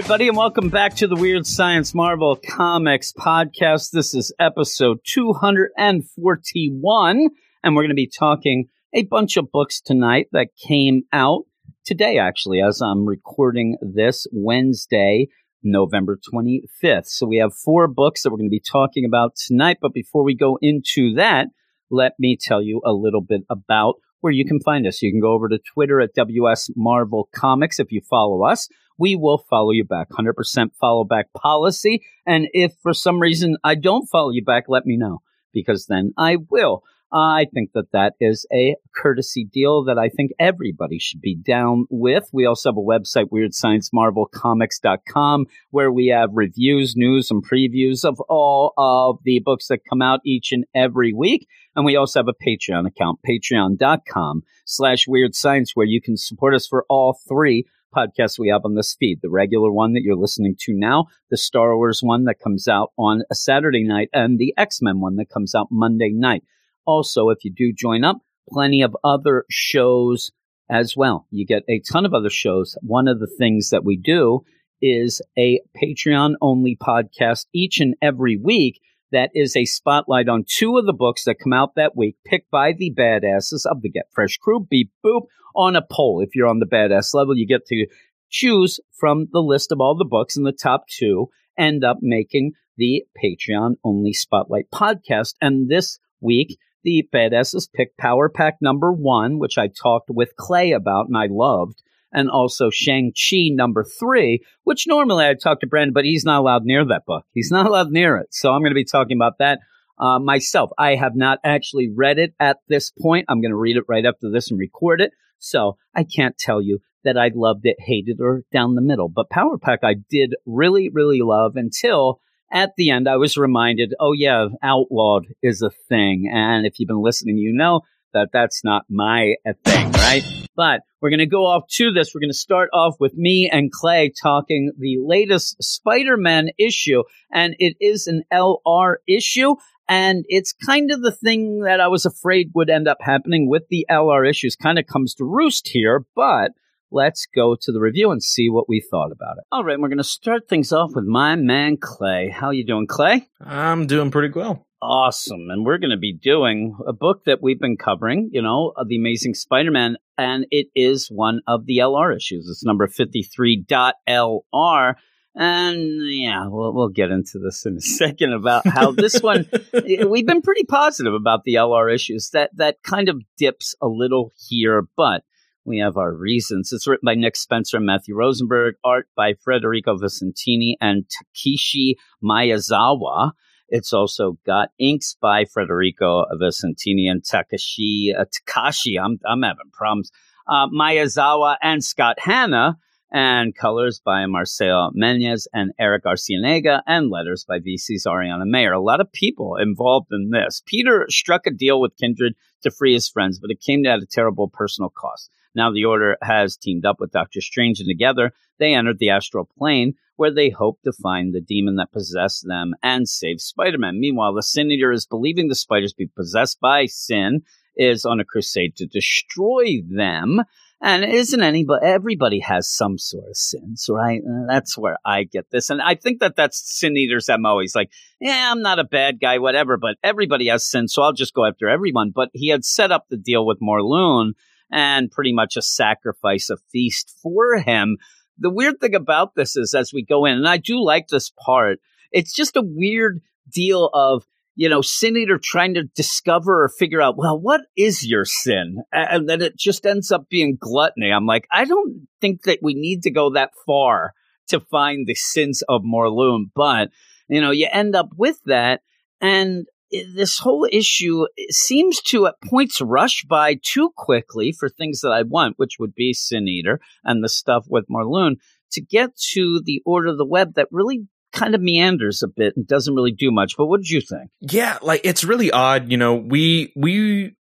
Everybody, and welcome back to the Weird Science Marvel Comics podcast. This is episode 241, and we're going to be talking a bunch of books tonight that came out today, actually, as I'm recording this Wednesday, November 25th. So we have four books that we're going to be talking about tonight. But before we go into that, let me tell you a little bit about where you can find us. You can go over to Twitter at WS Marvel Comics if you follow us. We will follow you back. 100% follow back policy. And if for some reason I don't follow you back, let me know because then I will. Uh, I think that that is a courtesy deal that I think everybody should be down with. We also have a website, weirdsciencemarvelcomics.com, where we have reviews, news, and previews of all of the books that come out each and every week. And we also have a Patreon account, patreon.com slash weird science, where you can support us for all three podcasts we have on this feed. The regular one that you're listening to now, the Star Wars one that comes out on a Saturday night, and the X-Men one that comes out Monday night. Also, if you do join up, plenty of other shows as well. You get a ton of other shows. One of the things that we do is a Patreon only podcast each and every week that is a spotlight on two of the books that come out that week, picked by the badasses of the Get Fresh crew, beep boop, on a poll. If you're on the badass level, you get to choose from the list of all the books, and the top two end up making the Patreon only spotlight podcast. And this week, the badasses picked Power Pack number one, which I talked with Clay about and I loved, and also Shang-Chi number three, which normally I'd talk to Brandon, but he's not allowed near that book. He's not allowed near it. So I'm going to be talking about that uh, myself. I have not actually read it at this point. I'm going to read it right after this and record it. So I can't tell you that I loved it, hated, or down the middle. But Power Pack I did really, really love until at the end, I was reminded, oh, yeah, outlawed is a thing. And if you've been listening, you know that that's not my thing, right? But we're going to go off to this. We're going to start off with me and Clay talking the latest Spider Man issue. And it is an LR issue. And it's kind of the thing that I was afraid would end up happening with the LR issues, kind of comes to roost here. But let's go to the review and see what we thought about it. All right, we're going to start things off with my man Clay. How you doing, Clay? I'm doing pretty well. Awesome. And we're going to be doing a book that we've been covering, you know, uh, the Amazing Spider-Man, and it is one of the LR issues. It's number 53.LR. And yeah, we'll, we'll get into this in a second about how this one, we've been pretty positive about the LR issues. That, that kind of dips a little here, but we have our reasons. It's written by Nick Spencer and Matthew Rosenberg, art by Federico Vicentini and Takeshi Miyazawa. It's also got inks by Federico Vicentini and Takashi uh, Takashi. I'm I'm having problems. Uh, Miyazawa and Scott Hanna, and colors by Marcelo Menyz and Eric Arciniega, and letters by VC's Ariana Mayer. A lot of people involved in this. Peter struck a deal with Kindred to free his friends, but it came at a terrible personal cost. Now the Order has teamed up with Doctor Strange, and together they entered the astral plane where they hope to find the demon that possessed them and save Spider Man. Meanwhile, the Sin Eater is believing the spiders be possessed by sin, is on a crusade to destroy them. And isn't anybody, everybody has some sort of sins, right? And that's where I get this. And I think that that's Sin Eater's MO. He's like, yeah, I'm not a bad guy, whatever, but everybody has sins, so I'll just go after everyone. But he had set up the deal with Morlun and pretty much a sacrifice, a feast for him. The weird thing about this is as we go in, and I do like this part, it's just a weird deal of, you know, Sin Eater trying to discover or figure out, well, what is your sin? And then it just ends up being gluttony. I'm like, I don't think that we need to go that far to find the sins of Morlun, but, you know, you end up with that. And this whole issue seems to at points rush by too quickly for things that I want, which would be Sin Eater and the stuff with Morlun. to get to the order of the web that really kind of meanders a bit and doesn't really do much. But what did you think? Yeah, like it's really odd. You know, we we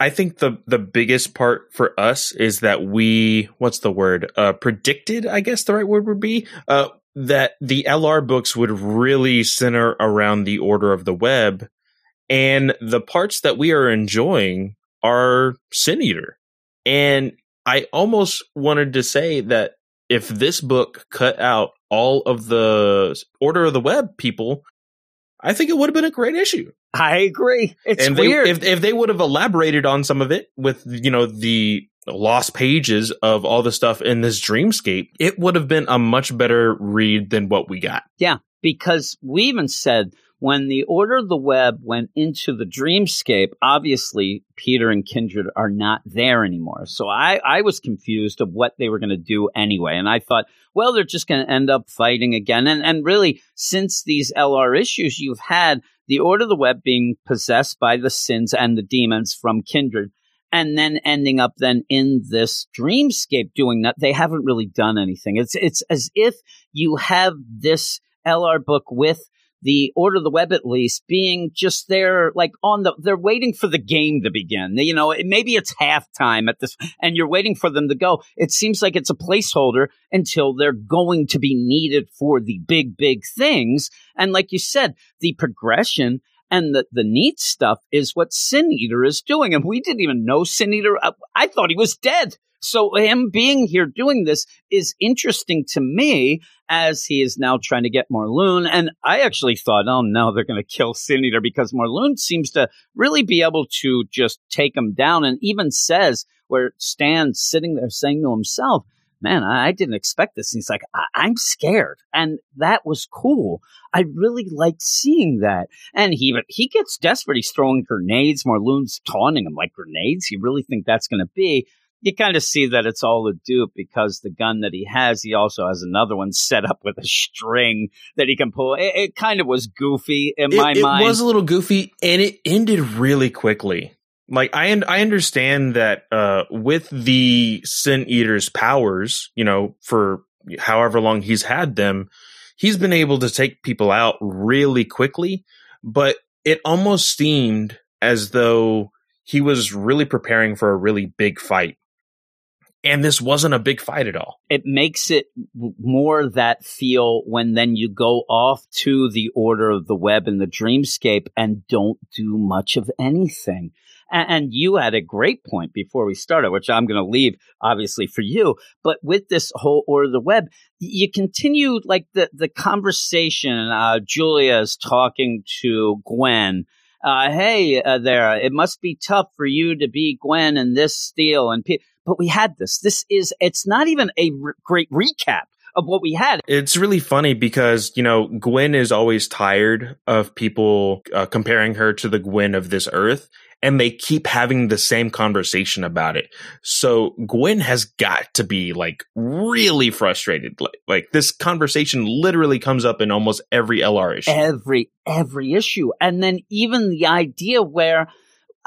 I think the the biggest part for us is that we what's the word uh predicted I guess the right word would be uh that the LR books would really center around the order of the web and the parts that we are enjoying are Sin Eater and I almost wanted to say that if this book cut out all of the order of the web people I think it would have been a great issue. I agree. It's and weird. They, if if they would have elaborated on some of it with you know the lost pages of all the stuff in this dreamscape, it would have been a much better read than what we got. Yeah, because we even said when the Order of the Web went into the dreamscape, obviously Peter and Kindred are not there anymore. So I, I was confused of what they were going to do anyway. And I thought, well, they're just going to end up fighting again. And, and really, since these LR issues, you've had the Order of the Web being possessed by the sins and the demons from Kindred and then ending up then in this dreamscape doing that they haven't really done anything it's it's as if you have this lr book with the order of the web at least being just there like on the they're waiting for the game to begin. You know maybe it's halftime at this and you're waiting for them to go. It seems like it's a placeholder until they're going to be needed for the big big things. And like you said the progression and the, the neat stuff is what Sin Eater is doing. And we didn't even know Sin Eater. I, I thought he was dead. So him being here doing this is interesting to me as he is now trying to get Morlun. And I actually thought, oh no, they're going to kill Sin Eater because Morlun seems to really be able to just take him down and even says where Stan's sitting there saying to himself, man, I, didn't expect this. And he's like, I- am scared. And that was cool. I really liked seeing that. And he he gets desperate. He's throwing grenades. Morlun's taunting him like grenades. You really think that's going to be? You kind of see that it's all a dupe because the gun that he has, he also has another one set up with a string that he can pull. It, it kind of was goofy in it, my it mind. It was a little goofy and it ended really quickly like I I understand that uh with the Sin Eater's powers, you know, for however long he's had them, he's been able to take people out really quickly, but it almost seemed as though he was really preparing for a really big fight. And this wasn't a big fight at all. It makes it more that feel when then you go off to the order of the web and the dreamscape and don't do much of anything. And, you had a great point before we started, which I'm going to leave obviously for you. But with this whole order of the web, you continue like the, the conversation. Uh, Julia is talking to Gwen. Uh, hey uh, there, it must be tough for you to be Gwen and this steel and but we had this. This is it's not even a re- great recap of what we had. It's really funny because, you know, Gwen is always tired of people uh, comparing her to the Gwen of this earth and they keep having the same conversation about it. So Gwen has got to be like really frustrated. Like, like this conversation literally comes up in almost every LR issue. Every every issue. And then even the idea where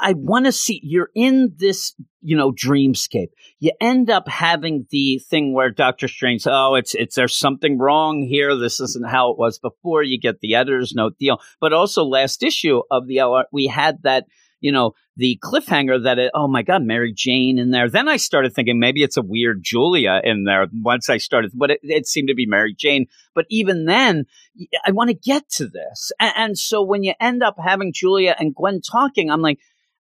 I want to see you're in this, you know, dreamscape. You end up having the thing where Doctor Strange, oh, it's it's there's something wrong here. This isn't how it was before. You get the editor's note deal, but also last issue of the LR, we had that you know, the cliffhanger that it, oh my God, Mary Jane in there. Then I started thinking maybe it's a weird Julia in there once I started, but it, it seemed to be Mary Jane. But even then, I want to get to this. And, and so when you end up having Julia and Gwen talking, I'm like,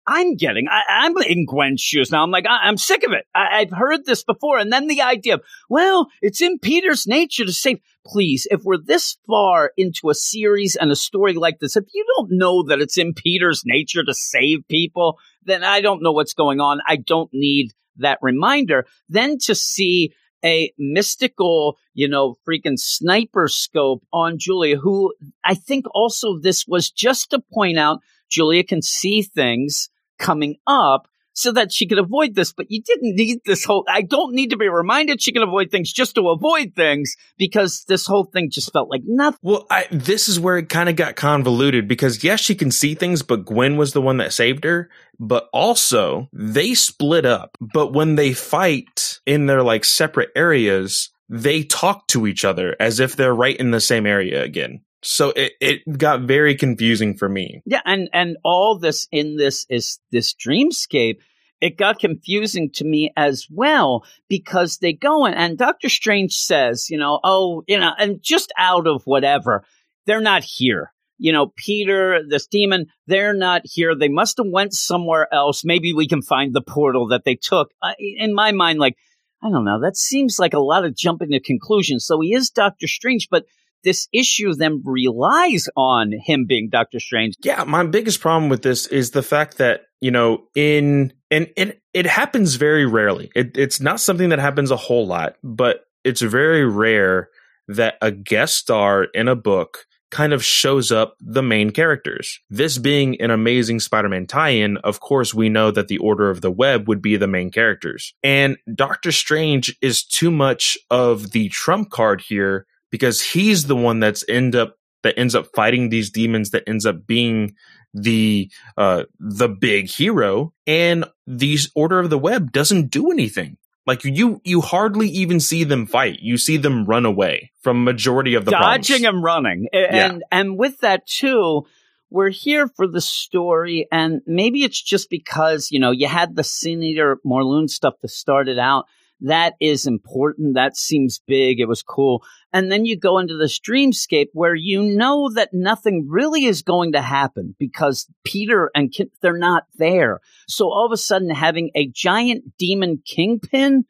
I'm getting, I, am in Gwen's shoes now. I'm like, I, am sick of it. I, have heard this before. And then the idea of, well, it's in Peter's nature to save. Please, if we're this far into a series and a story like this, if you don't know that it's in Peter's nature to save people, then I don't know what's going on. I don't need that reminder. Then to see a mystical, you know, freaking sniper scope on Julia, who I think also this was just to point out Julia can see things coming up so that she could avoid this. But you didn't need this whole, I don't need to be reminded she can avoid things just to avoid things because this whole thing just felt like nothing. Well, I, this is where it kind of got convoluted because yes, she can see things, but Gwen was the one that saved her. But also they split up. But when they fight in their like separate areas, they talk to each other as if they're right in the same area again. So it, it got very confusing for me. Yeah, and and all this in this is this dreamscape. It got confusing to me as well because they go in and Doctor Strange says, you know, oh, you know, and just out of whatever, they're not here. You know, Peter, this demon, they're not here. They must have went somewhere else. Maybe we can find the portal that they took. In my mind, like I don't know, that seems like a lot of jumping to conclusions. So he is Doctor Strange, but this issue then relies on him being Doctor Strange. Yeah, my biggest problem with this is the fact that you know in and it it happens very rarely. It, it's not something that happens a whole lot, but it's very rare that a guest star in a book kind of shows up the main characters. This being an amazing Spider Man tie in, of course, we know that the Order of the Web would be the main characters. And Doctor Strange is too much of the trump card here because he's the one that's end up that ends up fighting these demons that ends up being the uh the big hero and the order of the web doesn't do anything like you you hardly even see them fight you see them run away from majority of the dodging problems. and running and Yeah. and, and with that too we're here for the story and maybe it's just because you know you had the sin eater Morlun stuff to start it out that is important that seems big it was cool and then you go into this dreamscape where you know that nothing really is going to happen because peter and Kit, they're not there so all of a sudden having a giant demon kingpin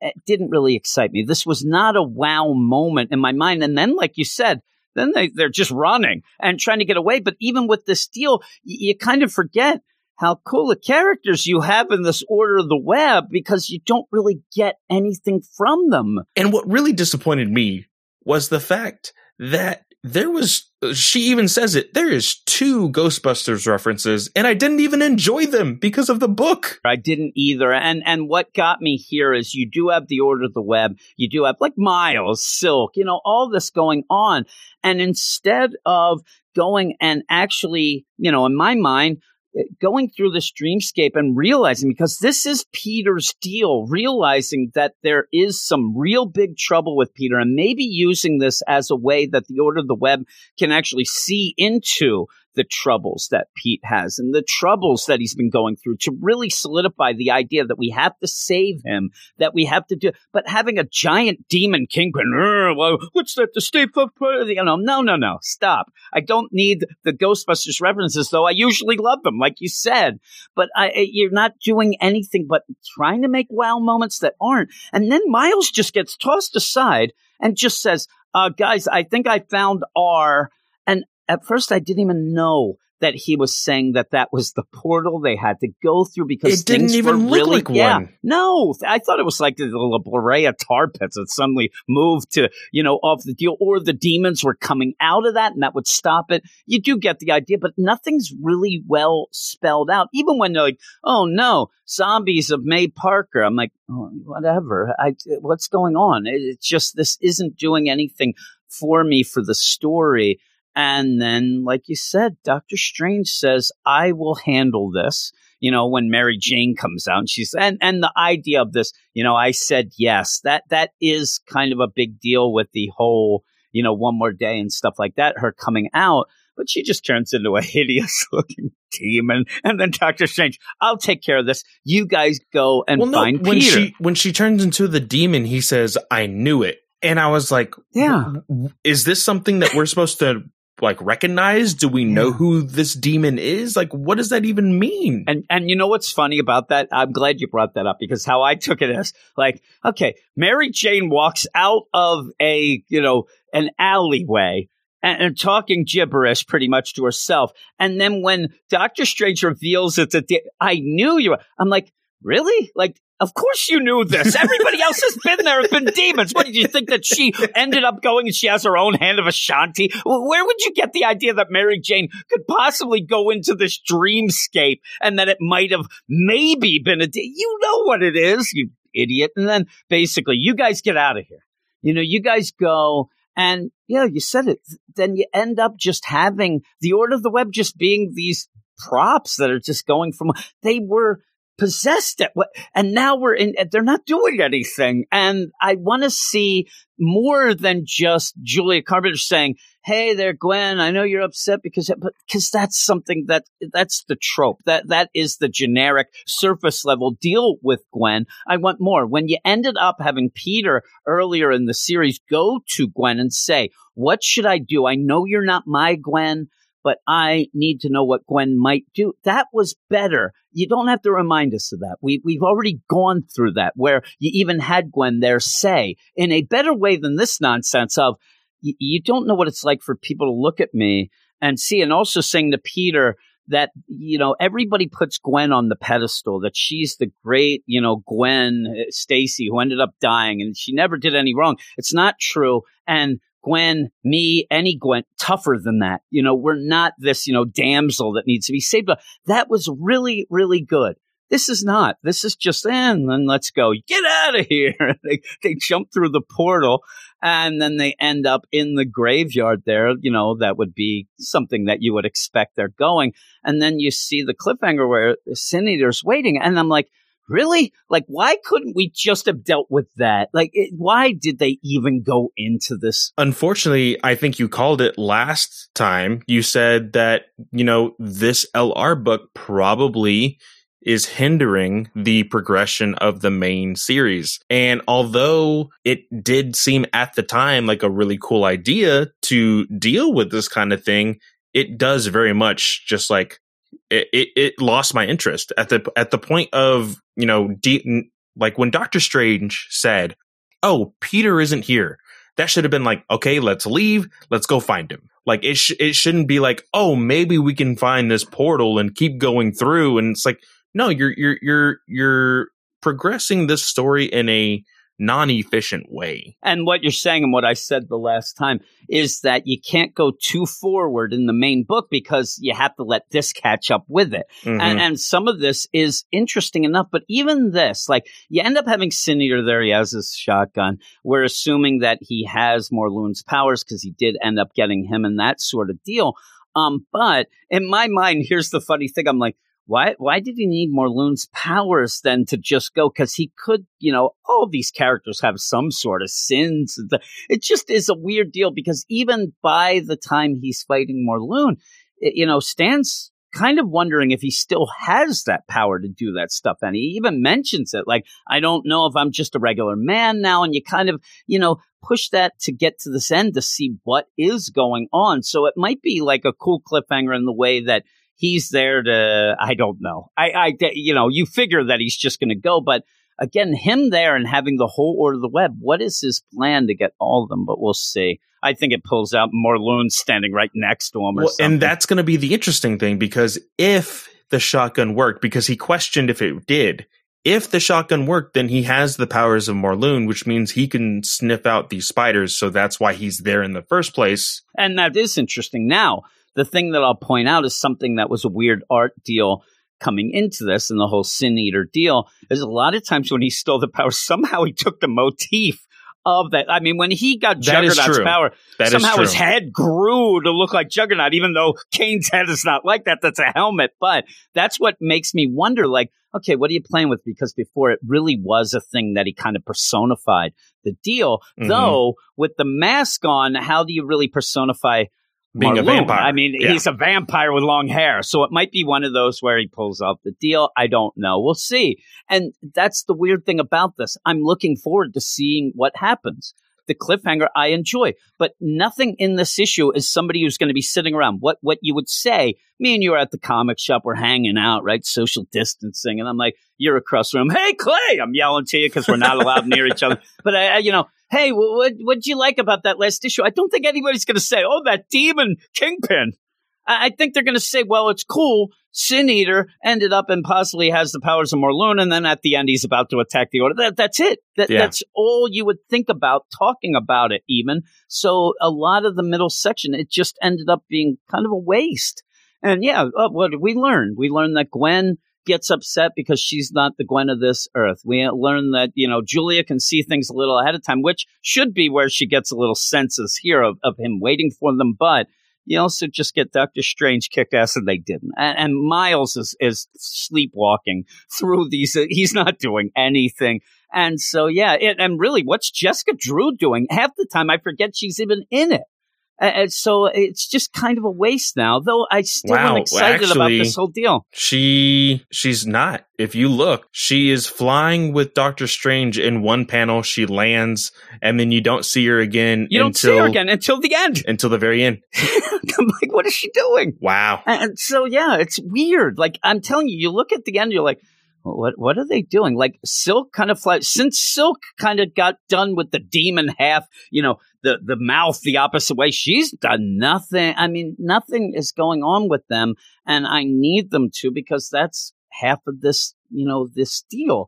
it didn't really excite me. This was not a wow moment in my mind. And then, like you said, then they, they're just running and trying to get away. But even with this deal, y- you kind of forget how cool the characters you have in this Order of the Web because you don't really get anything from them. And what really disappointed me was the fact that there was, she even says it, there is two Ghostbusters references, and I didn't even enjoy them because of the book. I didn't either. And and what got me here is you do have the Order of the Web. You do have like Miles, Silk, you know, all this going on. And instead of going and actually, you know, in my mind, going through this dreamscape and realizing because this is Peter's deal, realizing that there is some real big trouble with Peter and maybe using this as a way that the Order of the Web can actually see into the troubles that Pete has and the troubles that he's been going through to really solidify the idea that we have to save him, that we have to do. But having a giant demon kingpin, "Urgh, well, what's that? The state of you know? No, no, no. Stop. I don't need the Ghostbusters references, though. I usually love them, like you said. But I- you're not doing anything but trying to make wow moments that aren't. And then Miles just gets tossed aside and just says, uh, "Guys, I think I found R." And at first I didn't even know that he was saying that that was the portal they had to go through because It didn't even look really, like yeah, one. no, I thought it was like the La Brea tar pits that suddenly moved to, you know, off the deal, or the demons were coming out of that and that would stop it. You do get the idea, but nothing's really well spelled out. Even when they're like, oh no, zombies of May Parker. I'm like, oh, whatever. I, what's going on? It- It's just, this isn't doing anything for me for the story. And then, like you said, Doctor Strange says, I will handle this. You know, when Mary Jane comes out and she's, and, and the idea of this, you know, I said yes, that, that is kind of a big deal with the whole, you know, one more day and stuff like that, her coming out. But she just turns into a hideous looking demon. And then Doctor Strange, I'll take care of this. You guys go and well, no, find when Peter. she when she turns into the demon, he says, "I knew it," and I was like, Yeah. is this something that we're supposed to like recognize? Do we know who this demon is? Like, what does that even mean?" And and you know what's funny about that? I'm glad you brought that up because how I took it as like, okay, Mary Jane walks out of a you know an alleyway and, and talking gibberish pretty much to herself, and then when Doctor Strange reveals it's a, de- I knew you. were-" I'm like, really? Like. Of course you knew this. Everybody else has been there, It's been demons. What did you think that she ended up going and she has her own hand of Ashanti? Where would you get the idea that Mary Jane could possibly go into this dreamscape and that it might have maybe been a de- you know what it is, you idiot. And then basically, you guys get out of here. You know, you guys go and yeah, you said it. Then you end up just having the order of the web just being these props that are just going from they were possessed it. And now we're in, they're not doing anything. And I want to see more than just Julia Carpenter saying, Hey there, Gwen. I know you're upset because, because that's something that that's the trope. That that is the generic surface level deal with Gwen. I want more. When you ended up having Peter earlier in the series go to Gwen and say, what should I do? I know you're not my Gwen but I need to know what Gwen might do. That was better. You don't have to remind us of that. We, we've already gone through that where you even had Gwen there say in a better way than this nonsense of you, don't know what it's like for people to look at me and see, and also saying to Peter, that you know everybody puts Gwen on the pedestal that she's the great you know Gwen uh, Stacy who ended up dying and she never did any wrong. It's not true and Gwen, me, any Gwen, tougher than that. You know, we're not this, you know, damsel that needs to be saved. But that was really, really good. This is not. This is just, eh, and then let's go. Get out of here. they, they jump through the portal and then they end up in the graveyard there. You know, that would be something that you would expect they're going. And then you see the cliffhanger where Sin Eater's waiting. And I'm like, really? Like, why couldn't we just have dealt with that? Like, it, why did they even go into this? Unfortunately, I think you called it last time. You said that, you know, this LR book probably is hindering the progression of the main series. And although it did seem at the time like a really cool idea to deal with this kind of thing, it does very much just like it, it, it lost my interest at the at the point of you know de- like when Doctor Strange said, "Oh, Peter isn't here." That should have been like, okay, let's leave. Let's go find him. Like it, sh- it shouldn't be like, oh, maybe we can find this portal and keep going through. And it's like, no, you're you're you're you're progressing this story in a non-efficient way. And what you're saying and what I said the last time is that you can't go too forward in the main book because you have to let this catch up with it. Mm-hmm. And, and some of this is interesting enough, but even this, like you end up having Sin Eater there. He has his shotgun. We're assuming that he has Morlun's powers because he did end up getting him and that sort of deal. Um, but in my mind, here's the funny thing. I'm like, why why did he need Morlun's powers then to just go? Because he could, you know, all these characters have some sort of sins. It just is a weird deal because even by the time he's fighting Morlun, you know, Stan's kind of wondering if he still has that power to do that stuff. And he even mentions it like, I don't know if I'm just a regular man now. And you kind of, you know, push that to get to this end to see what is going on. So it might be like a cool cliffhanger in the way that he's there to, I don't know. I, I, you know, you figure that he's just going to go, but again, him there and having the whole order of the web, what is his plan to get all of them? But we'll see. I think it pulls out Morlun standing right next to him well, And that's going to be the interesting thing because if the shotgun worked, because he questioned if it did, if the shotgun worked, then he has the powers of Morlun, which means he can sniff out these spiders. So that's why he's there in the first place. And that is interesting. Now, the thing that I'll point out is something that was a weird art deal coming into this and the whole Sin Eater deal is a lot of times when he stole the power, somehow he took the motif of that. I mean, when he got Juggernaut's power, that somehow his head grew to look like Juggernaut, even though Kane's head is not like that. That's a helmet. But that's what makes me wonder, like, okay, what are you playing with? Because before it really was a thing that he kind of personified the deal. Mm-hmm. Though with the mask on, how do you really personify being a vampire. I mean, yeah. he's a vampire with long hair. So it might be one of those where he pulls off the deal. I don't know. We'll see. And that's the weird thing about this. I'm looking forward to seeing what happens. The cliffhanger I enjoy, but nothing in this issue is somebody who's going to be sitting around. What what you would say? Me and you are at the comic shop. We're hanging out, right? Social distancing, and I'm like, you're across the room. Hey, Clay! I'm yelling to you because we're not allowed near each other. But I, you know, hey, what what'd you like about that last issue? I don't think anybody's going to say, oh, that demon kingpin. I, I think they're going to say, well, it's cool. Sin Eater ended up and possibly has the powers of Morlun, and then at the end he's about to attack the Order. That, that's it. That, yeah. That's all you would think about talking about it. Even so, a lot of the middle section it just ended up being kind of a waste. And yeah, uh, what did we learned? We learned that Gwen gets upset because she's not the Gwen of this earth. We learn that, you know, Julia can see things a little ahead of time, which should be where she gets a little senses here of, of him waiting for them. But you also just get Doctor Strange kicked ass, and they didn't. And, and Miles is is sleepwalking through these. Uh, he's not doing anything. And so, yeah, it, and really, what's Jessica Drew doing? Half the time, I forget she's even in it. And so it's just kind of a waste now, though I still Wow, am excited about actually- this whole deal. She she's not. If you look, she is flying with Doctor Strange in one panel. She lands, and then you don't see her again You don't until see her again until the end. until the very end. I'm like, what is she doing? Wow. And so, yeah, it's weird. Like, I'm telling you, you look at the end, you're like, what what are they doing? Like, Silk kind of flies. Since Silk kind of got done with the demon half, you know, the, the mouth the opposite way, she's done nothing. I mean, nothing is going on with them. And I need them to because that's half of this, you know, this deal.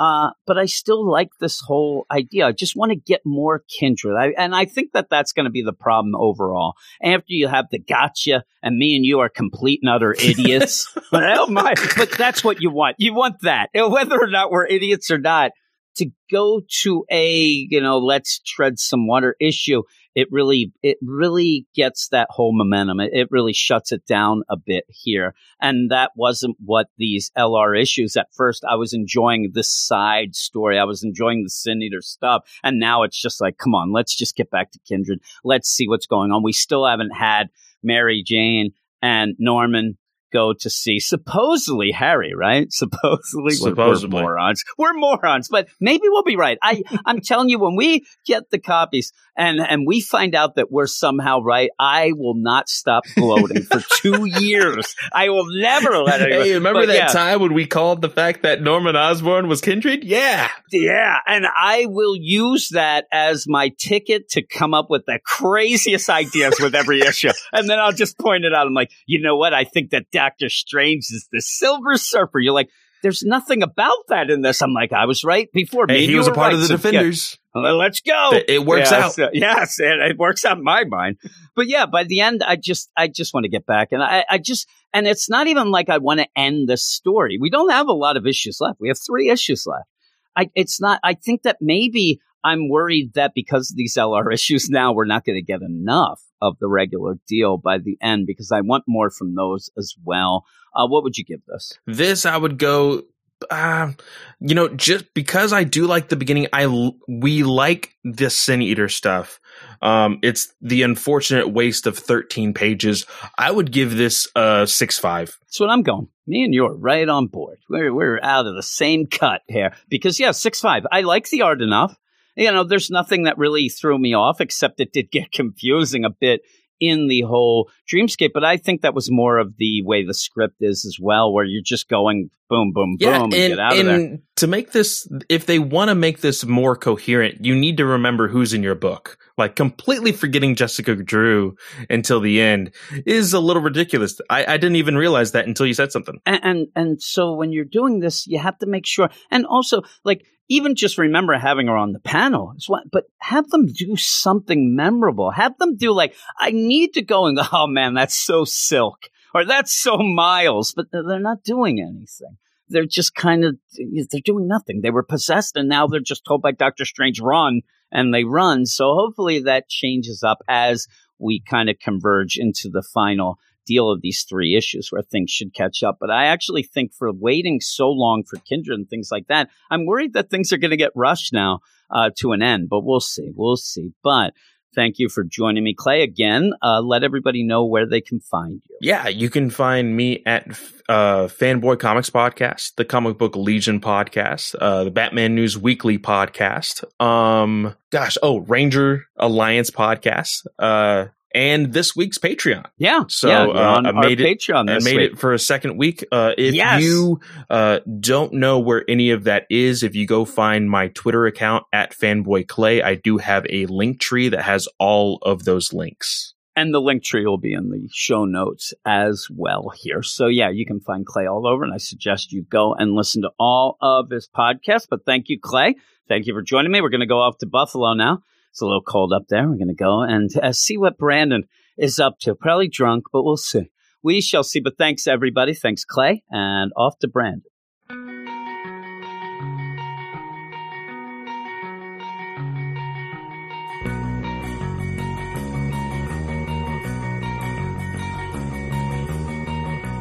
Uh, but I still like this whole idea. I just want to get more kindred. I, and I think that that's going to be the problem overall. After you have the gotcha and me and you are complete and utter idiots. but, oh my, but that's what you want. You want that. Whether or not we're idiots or not, to go to a, you know, let's tread some water issue, it really, it really gets that whole momentum. It, it really shuts it down a bit here. And that wasn't what these LR issues at first. I was enjoying this side story. I was enjoying the Sin Eater stuff. And now it's just like, come on, let's just get back to Kindred. Let's see what's going on. We still haven't had Mary Jane and Norman go to see supposedly Harry, right? Supposedly, We're- we're morons. We're morons, but maybe we'll be right. I, I'm telling you, when we get the copies and and we find out that we're somehow right, I will not stop gloating for two years. I will never let it. Hey, remember but that yeah. time when we called the fact that Norman Osborn was kindred? Yeah. Yeah, and I will use that as my ticket to come up with the craziest ideas with every issue. And then I'll just point it out. I'm like, you know what? I think that Doctor Strange is the Silver Surfer. You're like, there's nothing about that in this. I'm like, I was right before. Me Hey, he was a part right. of the So, Defenders. let's go. It- it works Yes, out. uh, yes, and it works out in my mind. But yeah, by the end, I just, I just want to get back, and I, I just, and it's not even like I want to end the story. We don't have a lot of issues left. We have three issues left. I, it's not. I think that maybe I'm worried that because of these LR issues now, we're not going to get enough of the regular deal by the end because I want more from those as well. Uh, what would you give this? This I would go. Uh, you know, just because I do like the beginning, I we like the Sin Eater stuff. Um, it's the unfortunate waste of thirteen pages. I would give this a six five. That's what I'm going. Me and you are right on board. We're we're out of the same cut here because yeah, six five. I like the art enough. You know, there's nothing that really threw me off except it did get confusing a bit in the whole dreamscape. But I think that was more of the way the script is as well, where you're just going boom, boom, boom, and, get out of there. to make this, if they want to make this more coherent, you need to remember who's in your book. Like completely forgetting Jessica Drew until the end is a little ridiculous. I, I didn't even realize that until you said something. and, and and so when you're doing this, you have to make sure, and also like even just remember having her on the panel, what, but have them do something memorable. Have them do like I need to go and oh man, that's so silk, or that's so Miles, but they're they're not doing anything. They're just kind of they're doing nothing. They were possessed, and now they're just told by Doctor Strange run, and they run. So hopefully that changes up as we kind of converge into the final deal of these three issues where things should catch up. But I actually think for waiting so long for Kindred and things like that, I'm worried that things are going to get rushed now uh, to an end. But we'll see. We'll see. But thank you for joining me, Clay. Again, uh, let everybody know where they can find you. Yeah, you can find me at uh, Fanboy Comics Podcast, the Comic Book Legion Podcast, uh, the Batman News Weekly Podcast. Um, gosh, oh, Ranger Alliance Podcast, uh, and this week's Patreon. Yeah. So, yeah, uh, I made it- Patreon I made week. it for a second week. Uh, if Yes. you uh, don't know where any of that is, if you go find my Twitter account at Fanboy Clay, I do have a link tree that has all of those links. And the link tree will be in the show notes as well here. So yeah, you can find Clay all over, and I suggest you go and listen to all of his podcasts. But thank you, Clay. Thank you for joining me. We're going to go off to Buffalo now. It's a little cold up there. We're going to go and uh, see what Brandon is up to. Probably drunk, but we'll see. We shall see. But thanks everybody. Thanks Clay, and off to Brandon.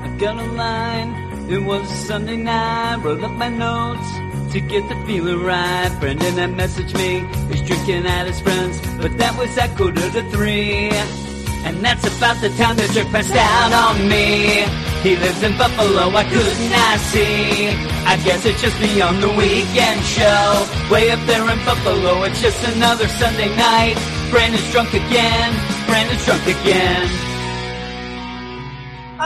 I got a line. It was Sunday night, wrote up my notes to get the feeling right. Brendan that messaged me, he's drinking at his friends, but that was at quarter to three. And that's about the time the jerk passed out on me. He lives in Buffalo, I could not see. I guess it's just me on the weekend show. Way up there in Buffalo, it's just another Sunday night. Brandon's drunk again, Brandon's drunk again.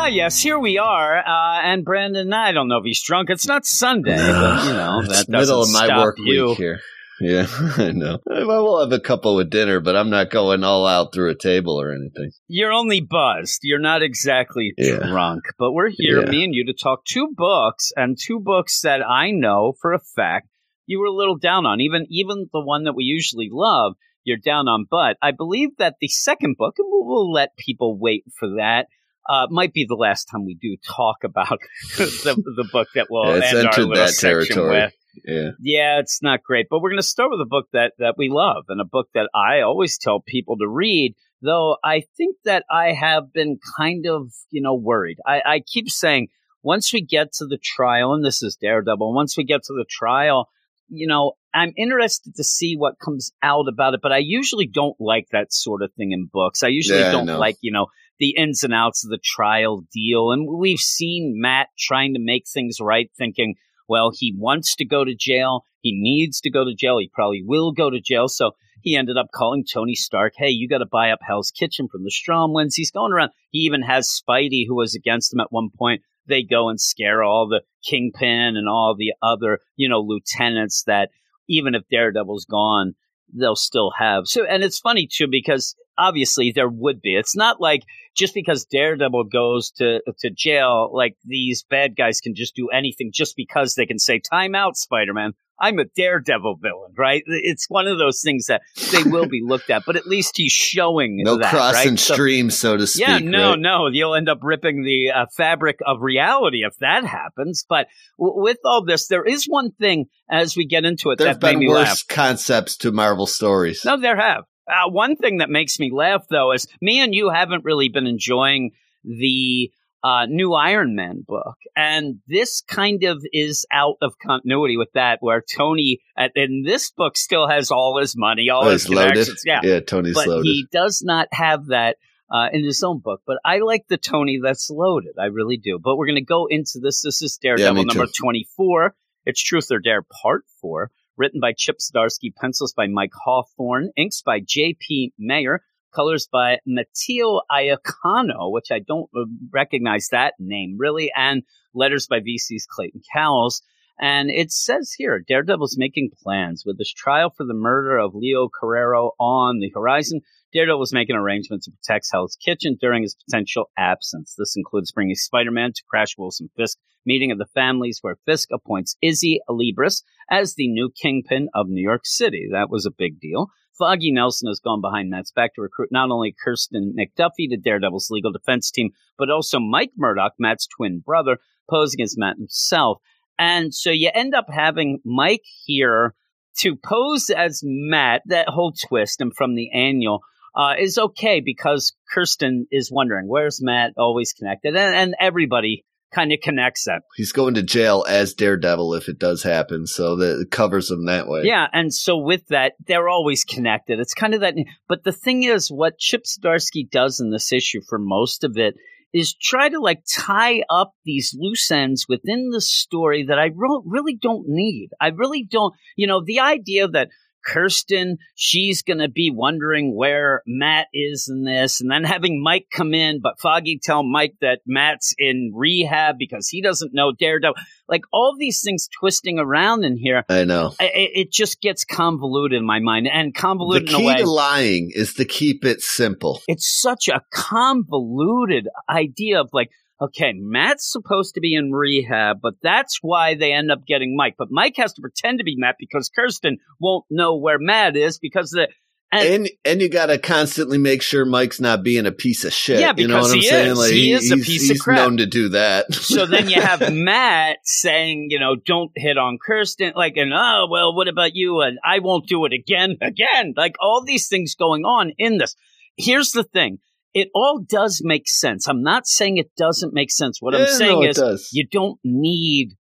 Ah, yes, here we are. Uh, and Brandon, I don't know if he's drunk. It's not Sunday, but you know, that middle of my work you. week here. Yeah, I know. I will have a couple with dinner, but I'm not going all out through a table or anything. You're only buzzed. You're not exactly Yeah. drunk, but we're here, Yeah. me and you, to talk two books and two books that I know for a fact you were a little down on. Even even the one that we usually love, you're down on. But I believe that the second book, and we'll, we'll let people wait for that. Uh, might be the last time we do talk about the the book that will Yeah, it's end our little that section territory. with. Yeah. Yeah, it's not great, but we're going to start with a book that that we love and a book that I always tell people to read. Though I think that I have been kind of, you know, worried. I, I keep saying once we get to the trial, and this is Daredevil, once we get to the trial, you know, I'm interested to see what comes out about it. But I usually don't like that sort of thing in books. I usually Yeah, don't like, you know, the ins and outs of the trial deal. And we've seen Matt trying to make things right, thinking, well, he wants to go to jail. He needs to go to jail. He probably will go to jail. So he ended up calling Tony Stark, hey, you got to buy up Hell's Kitchen from the Stromwyns. He's going around. He even has Spidey, who was against him at one point. They go and scare all the Kingpin and all the other, you know, lieutenants that even if Daredevil's gone, they'll still have. So, and it's funny too, because obviously there would be. It's not like just because Daredevil goes to to jail, like these bad guys can just do anything just because they can say, "Time out, Spider Man." I'm a Daredevil villain, right? It's one of those things that they will be looked at, but at least he's showing No that, crossing right? So- streams, so to speak. yeah, no, right? no. You'll end up ripping the uh, fabric of reality if that happens. But w- with all this, there is one thing as we get into it There have that made been me worse laugh. concepts to Marvel stories. No, there have. Uh, one thing that makes me laugh, though, is me and you haven't really been enjoying the uh, new Iron Man book. And this kind of is out of continuity with that, where Tony, at, in this book, still has all his money, all Oh, his he's loaded. connections. Yeah. Yeah, Tony's but loaded. he does not have that uh, in his own book. But I like the Tony that's loaded. I really do. But we're going to go into this. This is Daredevil me number too. 24. It's Truth or Dare Part 4. Written by Chip Zdarsky, pencils by Mike Hawthorne, inks by J.P. Mayer, colors by Matteo Iacano, which I don't uh, recognize that name really, and letters by VC's Clayton Cowles. And it says here, Daredevil's making plans with his trial for the murder of Leo Carrero on the horizon. Daredevil was making arrangements to protect Hell's Kitchen during his potential absence. This includes bringing Spider-Man to crash Wilson Fisk meeting of the families where Fisk appoints Izzy Libris as the new kingpin of New York City. That was a big deal. Foggy Nelson has gone behind Matt's back to recruit not only Kirsten McDuffie to Daredevil's legal defense team, but also Mike Murdock, Matt's twin brother, posing as Matt himself. And so you end up having Mike here to pose as Matt, that whole twist, and from the annual uh, is okay because Kirsten is wondering where's Matt? Always connected, and, and everybody kind of connects that. He's going to jail as Daredevil if it does happen, so that it covers him that way. Yeah, and so with that, they're always connected. It's kind of that. But the thing is, what Chip Zdarsky does in this issue for most of it is try to like tie up these loose ends within the story that I re- really don't need. I really don't, you know, the idea that Kirsten, she's going to be wondering where Matt is in this, and then having Mike come in, but Foggy tell Mike that Matt's in rehab because he doesn't know Daredevil. Like all these things twisting around in here, I know. It, it just gets convoluted in my mind, and convoluted in a key way. to lying is to keep it simple. it's such a convoluted idea of like, okay, Matt's supposed to be in rehab, but that's why they end up getting Mike. But Mike has to pretend to be Matt because Kirsten won't know where Matt is because the and, And and you got to constantly make sure Mike's not being a piece of shit. Yeah, you know because what I'm he saying? is. Like He is a he's- piece of crap. known to do that. so then you have Matt saying, you know, don't hit on Kirsten, like, and oh well, what about you? And I won't do it again, again. Like all these things going on in this. Here's the thing. It all does make sense. I'm not saying it doesn't make sense. What I'm saying no, is does. you don't need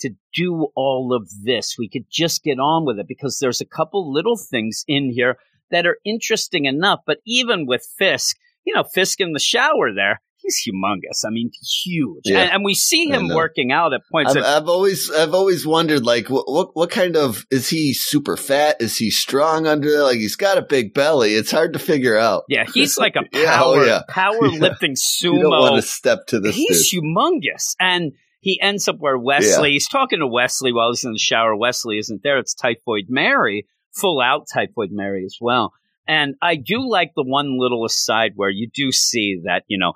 to do all of this. We could just get on with it because there's a couple little things in here that are interesting enough. But even with Fisk, you know, Fisk in the shower there, he's humongous. I mean, huge. Yeah. And, and we see him working out at points. I've, that- I've always I've always wondered like what, what what kind of is he super fat? Is he strong under there? Like he's got a big belly. It's hard to figure out. yeah, he's like a oh, Yeah, power, oh, yeah. powerlifting You don't want sumo. to step to this He's dude. humongous. And he ends up where Wesley, he's talking to Wesley while he's in the shower. Wesley isn't there. It's Typhoid Mary, full out Typhoid Mary as well. And I do like the one little aside where you do see that, you know,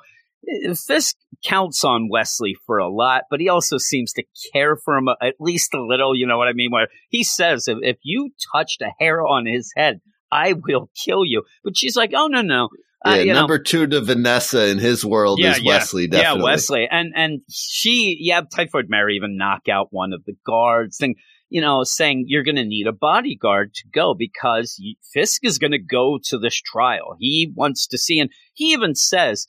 Fisk counts on Wesley for a lot, but he also seems to care for him at least a little. You know what I mean? Where he says, if, if you touched a hair on his head, I will kill you. But she's like, oh, no, no. Uh, yeah, you know, number two to Vanessa in his world is Wesley. Definitely. yeah, Wesley, and and she, yeah, Typhoid Mary even knock out one of the guards, thing, you know, saying you're going to need a bodyguard to go because Fisk is going to go to this trial. He wants to see, and he even says,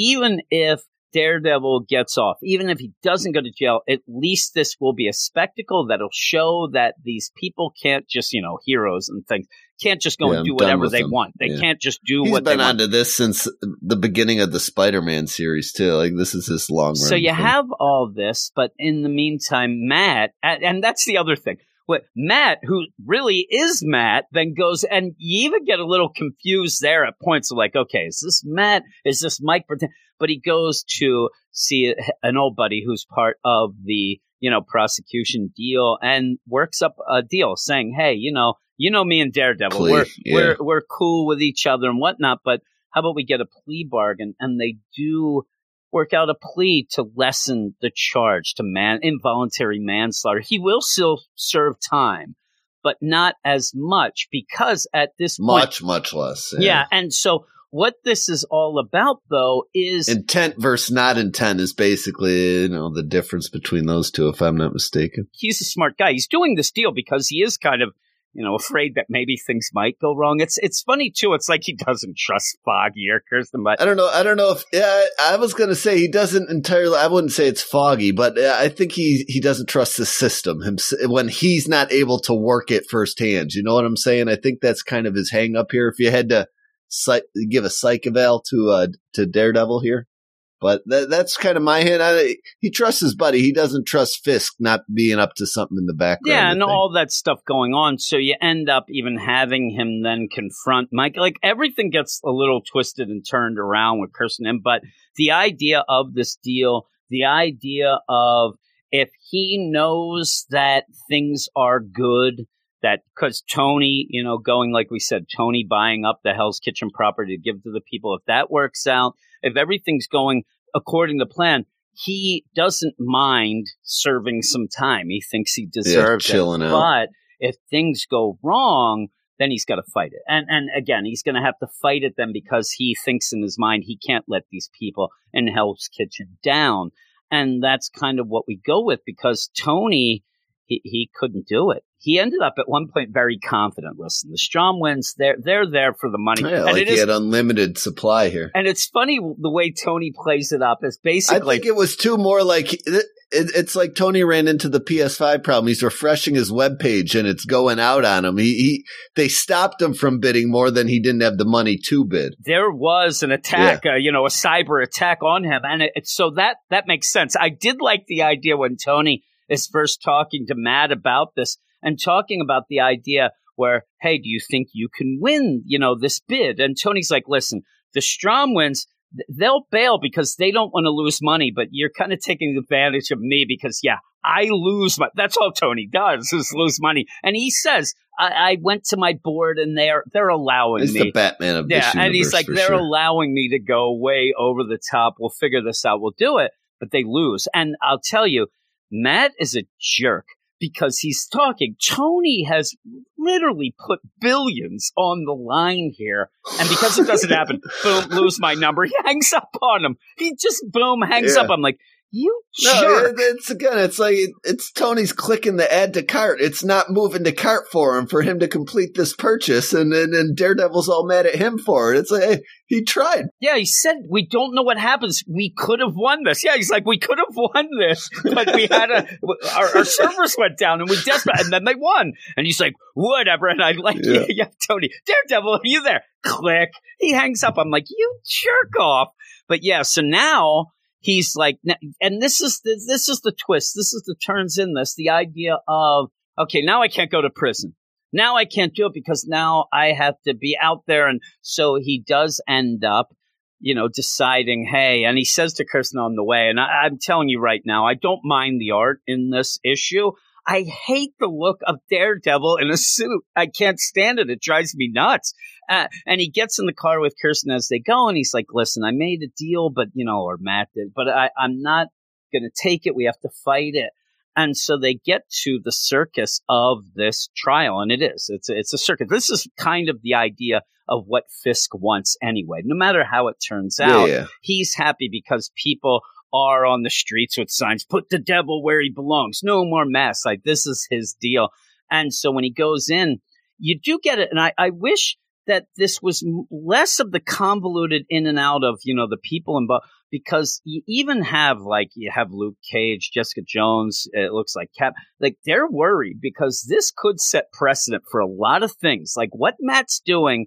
even if Daredevil gets off, even if he doesn't go to jail, at least this will be a spectacle that'll show that these people can't just, you know, heroes and things can't just go Yeah, and I'm do whatever they them. want. They Yeah. can't just do He's what they been want. onto this since the beginning of the Spider-Man series too. Like this is his long run. So you thing. have all this, but in the meantime, Matt, and that's the other thing. What Matt, who really is Matt, then goes and you even get a little confused there at points of like, okay, is this Matt? Is this Mike? But he goes to see an old buddy who's part of the you know prosecution deal and works up a deal saying, hey, you know, you know me and Daredevil, Plea, we're yeah. we're we're cool with each other and whatnot, but how about we get a plea bargain? And they do work out a plea to lessen the charge to man involuntary manslaughter. He will still serve time, but not as much because at this point, much much less. yeah. And so what this is all about, though, is Intent versus not intent is basically you know the difference between those two, if I'm not mistaken. he's a smart guy. He's doing this deal because he is kind of, you know, afraid that maybe things might go wrong. It's it's funny too. It's like he doesn't trust Foggy or Kirsten, but I don't know. I don't know if yeah. I was gonna say he doesn't entirely. I wouldn't say it's foggy, but uh, I think he he doesn't trust the system when he's not able to work it firsthand. You know what I'm saying? I think that's kind of his hang up here. If you had to psych, give a psych eval to uh to Daredevil here, but that, that's kind of my hand. I, he trusts his buddy. He doesn't trust Fisk not being up to something in the background. Yeah, and all that stuff going on. So you end up even having him then confront Mike. Like everything gets a little twisted and turned around with Kirsten M. But the idea of this deal, the idea of if he knows that things are good, that because Tony, you know, going like we said, Tony buying up the Hell's Kitchen property to give to the people, if that works out, if everything's going according to plan, he doesn't mind serving some time. He thinks he deserves chilling it. out. But if things go wrong, then he's got to fight it. And and again, he's going to have to fight it then because he thinks in his mind he can't let these people in Hell's Kitchen down. And that's kind of what we go with because Tony, he, he couldn't do it. He ended up at one point very confident. Listen, the Stromwyns. They're they're there for the money, Yeah, and like it he is. had unlimited supply here. and it's funny the way Tony plays it up. Is I think it was too more like it, it, it's like Tony ran into the PS5 problem. He's refreshing his web page and it's going out on him. He, he they stopped him from bidding more than he didn't have the money to bid. there was an attack, uh, you know, a cyber attack on him, and it, it's so that that makes sense. I did like the idea when Tony is first talking to Matt about this and talking about the idea where, hey, do you think you can win, you know, this bid? And Tony's like, listen, the Stromwyns. They'll bail because they don't want to lose money, but you're kind of taking advantage of me because, yeah, I lose my. That's all Tony does is lose money. And he says, I, I went to my board and they're they're allowing He's me. the Batman of Yeah, and he's like, they're sure. allowing me to go way over the top. We'll figure this out. We'll do it. But they lose. And I'll tell you, Matt is a jerk because he's talking. Tony has literally put billions on the line here. And because it doesn't happen, boom, lose my number. He hangs up on him. He just, boom, hangs Yeah. up. I'm like, You No, jerk. it- it's again, it's like it's Tony's clicking the add to cart. It's not moving to cart for him for him to complete this purchase, and and, and Daredevil's all mad at him for it. It's like hey, he tried. Yeah, he said we don't know what happens. We could have won this. Yeah, he's like we could have won this, but we had a our, our servers went down and we desperate, and then they won. And he's like whatever. And I'm like Yeah. yeah, yeah Tony Daredevil, are you there? Click. He hangs up. I'm like you jerk off. But yeah, so now he's like, and this is the, this is the twist. This is the turns in this. The idea of okay, now I can't go to prison. Now I can't do it because now I have to be out there. And so he does end up, you know, deciding, hey, and he says to Kirsten on the way, and I, I'm telling you right now, I don't mind the art in this issue. I hate the look of Daredevil in a suit. I can't stand it. It drives me nuts. Uh, and he gets in the car with Kirsten as they go, and he's like, listen, I made a deal, but, you know, or Matt did, but I, I'm not going to take it. We have to fight it. And so they get to the circus of this trial, and it is. It's a, it's a circus. This is kind of the idea of what Fisk wants anyway. No matter how it turns out, yeah. he's happy because people are on the streets with signs, put the devil where he belongs, no more masks. Like this is his deal. And so when he goes in, you do get it. And I, I wish that this was less of the convoluted in and out of, you know, the people involved because you even have like, you have Luke Cage, Jessica Jones, it looks like Cap, like they're worried because this could set precedent for a lot of things. Like what Matt's doing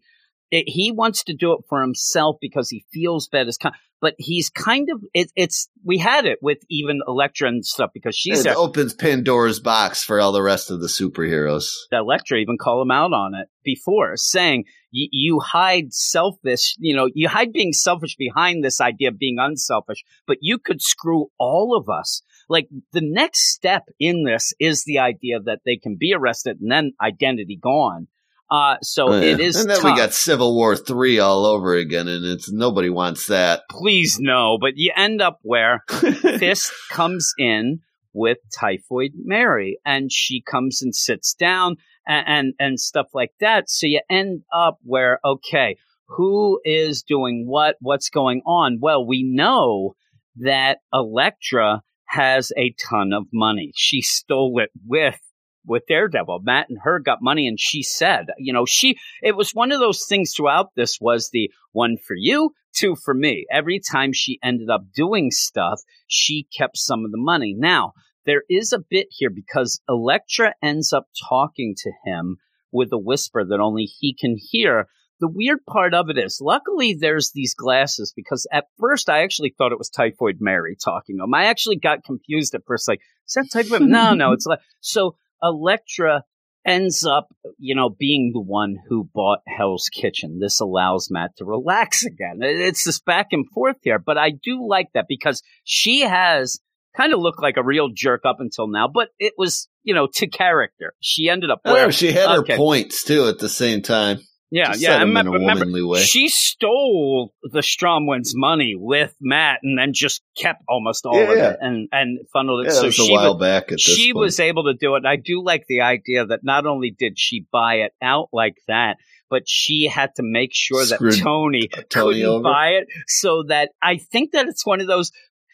it, he wants to do it for himself because he feels bad as kind but he's kind of it, it's we had it with even Elektra and stuff because she's it opens Pandora's box for all the rest of the superheroes. Elektra even called him out on it before, saying you hide selfish, you know, you hide being selfish behind this idea of being unselfish, but you could screw all of us. Like the next step in this is the idea that they can be arrested and then identity gone. Uh, so Oh, yeah. it is and then tough. we got Civil War three all over again, and it's nobody wants that. Please no, but you end up where Fisk comes in with Typhoid Mary, and she comes and sits down and, and and stuff like that. So you end up where okay, who is doing what? What's going on? Well, we know that Elektra has a ton of money. She stole it with with Daredevil. Matt and her got money, and she said, you know, she it was one of those things throughout this was the one for you, two for me. Every time she ended up doing stuff, she kept some of the money. Now, there is a bit here because Elektra ends up talking to him with a whisper that only he can hear. The weird part of it is, luckily, there's these glasses because at first I actually thought it was Typhoid Mary talking to him. I actually got confused at first, like, is that Typhoid? no, no, it's like, so Elektra ends up, you know, being the one who bought Hell's Kitchen. This allows Matt to relax again. It's this back and forth here, but I do like that because she has kind of looked like a real jerk up until now, but it was, you know, to character. She ended up where she had her points too at the same time. Yeah, Just yeah. I remember, remember she stole the Stromwyns money with Matt and then just kept almost all of Yeah. it and and funneled it. that so was she a while was, back. At this she point. was able to do it. And I do like the idea that not only did she buy it out like that, but she had to make sure that Tony, Tony couldn't over. buy it so that I think that it's one of those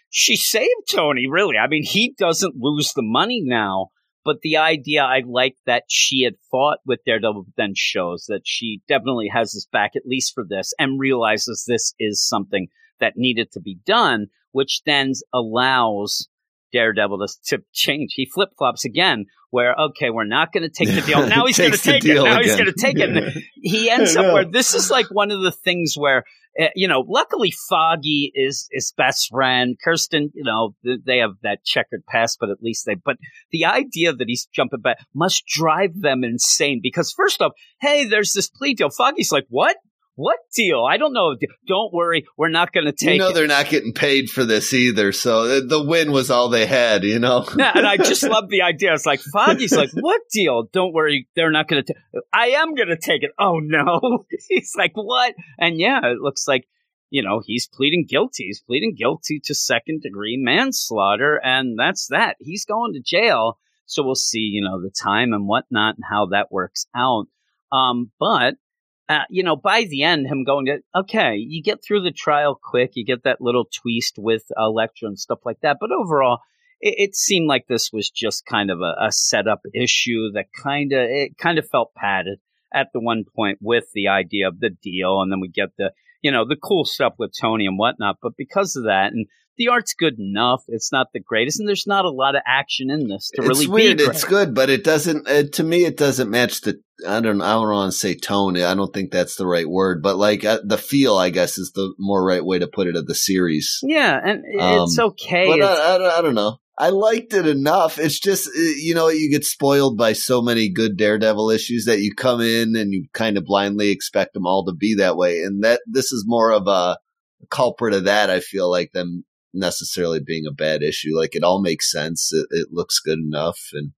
she saved Tony really. I mean, he doesn't lose the money now, but the idea I like that she had fought with Daredevil then shows that she definitely has his back at least for this and realizes this is something that needed to be done, which then allows Daredevil to, to change. He flip flops again, where okay, we're not going to take the deal. Now he's going to take it. Now he's going to take it. And he ends up where this is like one of the things where uh, you know, luckily Foggy is his best friend. Kirsten, you know, th- they have that checkered past, but at least they. But the idea that he's jumping back must drive them insane because first off, hey, there's this plea deal. Foggy's like, what? What deal? I don't know. Don't worry, we're not going to take you know it. they're not getting paid for this either, so the- win was all they had. You know, and I just love the idea. It's like Foggy's like, "What deal? Don't worry, they're not going to. I am going to take it." Oh no, he's like, "What?" And yeah, it looks like you know he's pleading guilty. He's pleading guilty to second degree manslaughter, and that's that. He's going to jail. So we'll see, you know, the time and whatnot and how that works out. Um, but uh, you know, by the end, him going to, okay, you get through the trial quick, you get that little twist with Elektra and stuff like that. But overall, it, it seemed like this was just kind of a, a setup issue that kind of, it kind of felt padded at the one point with the idea of the deal. And then we get the, you know, the cool stuff with Tony and whatnot. But because of that, and the art's good enough. It's not the greatest, and there's not a lot of action in this to really it's weird. be. Great. It's good, but it doesn't. Uh, to me, it doesn't match the. I don't. I don't want to say tone. I don't think that's the right word, but like uh, the feel, I guess, is the more right way to put it of the series. Yeah, and it's Um, okay. But It's- I, I, don't- I don't know. I liked it enough. It's just uh, you know you get spoiled by so many good Daredevil issues that you come in and you kind of blindly expect them all to be that way, and that this is more of a culprit of that. I feel like than necessarily being a bad issue. Like it all makes sense. It, it looks good enough, and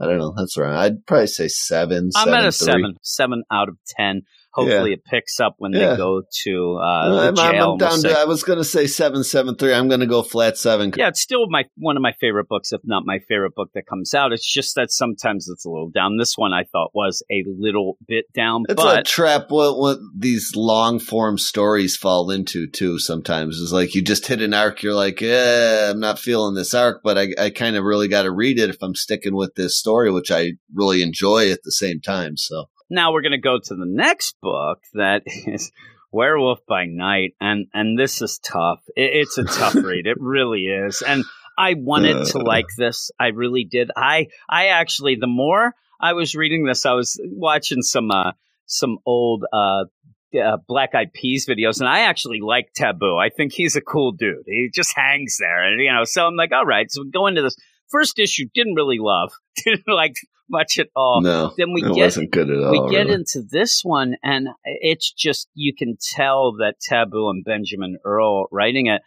I don't know. That's right. I'd probably say seven. I'm at a three. seven, seven out of ten. Hopefully, it picks up when Yeah. they go to uh, I'm, jail. I'm and we'll down to. I was going to say seven, seven, three. I'm going to go flat seven. Yeah, it's still my one of my favorite books, if not my favorite book that comes out. It's just that sometimes it's a little down. This one I thought was a little bit down, It's a but trap what what these long form stories fall into too sometimes. Is like you just hit an arc, you're like, eh, I'm not feeling this arc, but I, I kind of really got to read it if I'm sticking with this story, which I really enjoy at the same time. So now we're going to go to the next book that is Werewolf by Night, and and this is tough. It, it's a tough read. It really is, and I wanted to like this. I really did. I I actually the more I was reading this, I was watching some uh some old uh. Uh, Black Eyed Peas videos, and I actually like Taboo. I think he's a cool dude. He just hangs there, and you know. So I'm like, all right. So we go into this first issue. Didn't really love, didn't like much at all. no, then we it get- wasn't good at all. we get really. into this one, and it's just you can tell that Taboo and Benjamin Earl writing it,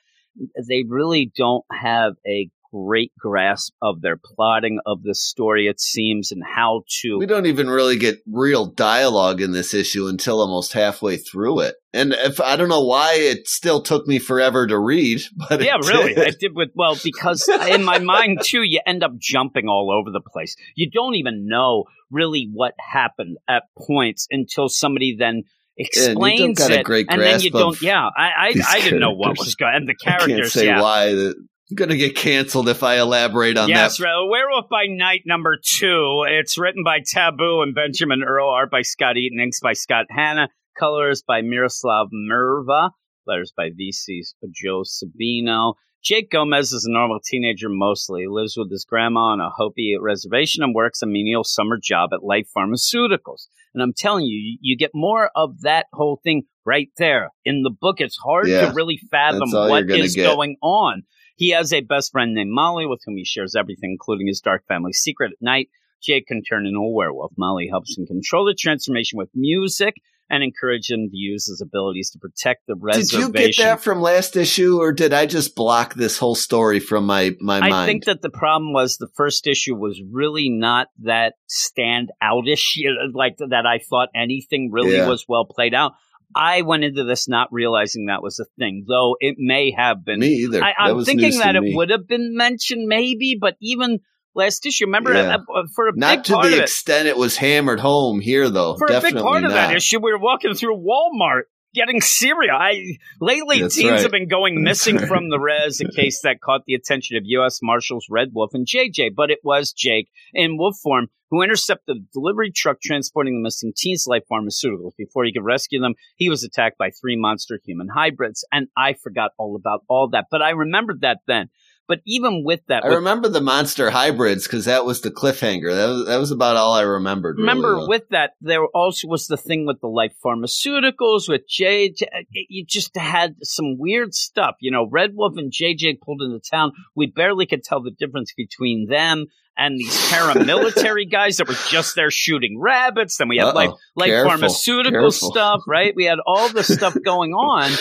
they really don't have a great grasp of their plotting of the story. It seems and how to. We don't even really get real dialogue in this issue until almost halfway through it. And if I don't know why it still took me forever to read, but yeah, really. did. I did with well because in my mind too, you end up jumping all over the place. You don't even know really what happened at points until somebody then explains a it, great and then you don't. Yeah, I I, I didn't know what was going. And the I can't characters, say yeah. why. I'm gonna get canceled if I elaborate on that. yes, that. right. Werewolf by Night number two. It's written by Taboo and Benjamin Earl, art by Scott Eaton, inks by Scott Hanna, colors by Miroslav Mrva, letters by VC's Joe Sabino. Jake Gomez is a normal teenager mostly. He lives with his grandma on a Hopi reservation and works a menial summer job at Life Pharmaceuticals. And I'm telling you, you get more of that whole thing right there. In the book, it's hard Yeah, to really fathom what is get. going on. He has a best friend named Molly with whom he shares everything, including his dark family secret. At night, Jake can turn into a werewolf. Molly helps him control the transformation with music and encourage him to use his abilities to protect the residents. Did you get that from last issue, or did I just block this whole story from my my I mind? I think that the problem was the first issue was really not that stand outish, you know, like that. I thought anything really Yeah. was well played out. I went into this not realizing that was a thing, though it may have been. me either. I, I'm was thinking that it me. would have been mentioned, maybe, but even last issue, remember, Yeah. uh, uh, for a not big to part of the it, extent it was hammered home here, though. for Definitely a big part not. of that issue, we were walking through Walmart getting cereal. I lately That's teens right. have been going missing right. from the res, a case that caught the attention of U.S. Marshals Red Wolf and JJ, but it was Jake in wolf form who intercepted a delivery truck transporting the missing teens Life Pharmaceuticals. Before he could rescue them, he was attacked by three monster human hybrids, and I forgot all about all that, but I remembered that then. But even with that, I with remember the monster hybrids because that was the cliffhanger. That was that was about all I remembered. Remember, though. with that, there also was the thing with the Life Pharmaceuticals, with J. J- You just had some weird stuff. You know, Red Wolf and JJ pulled into town. We barely could tell the difference between them and these paramilitary guys that were just there shooting rabbits. Then we had Uh-oh. like like Careful. pharmaceutical Careful. stuff, right? We had all this stuff going on,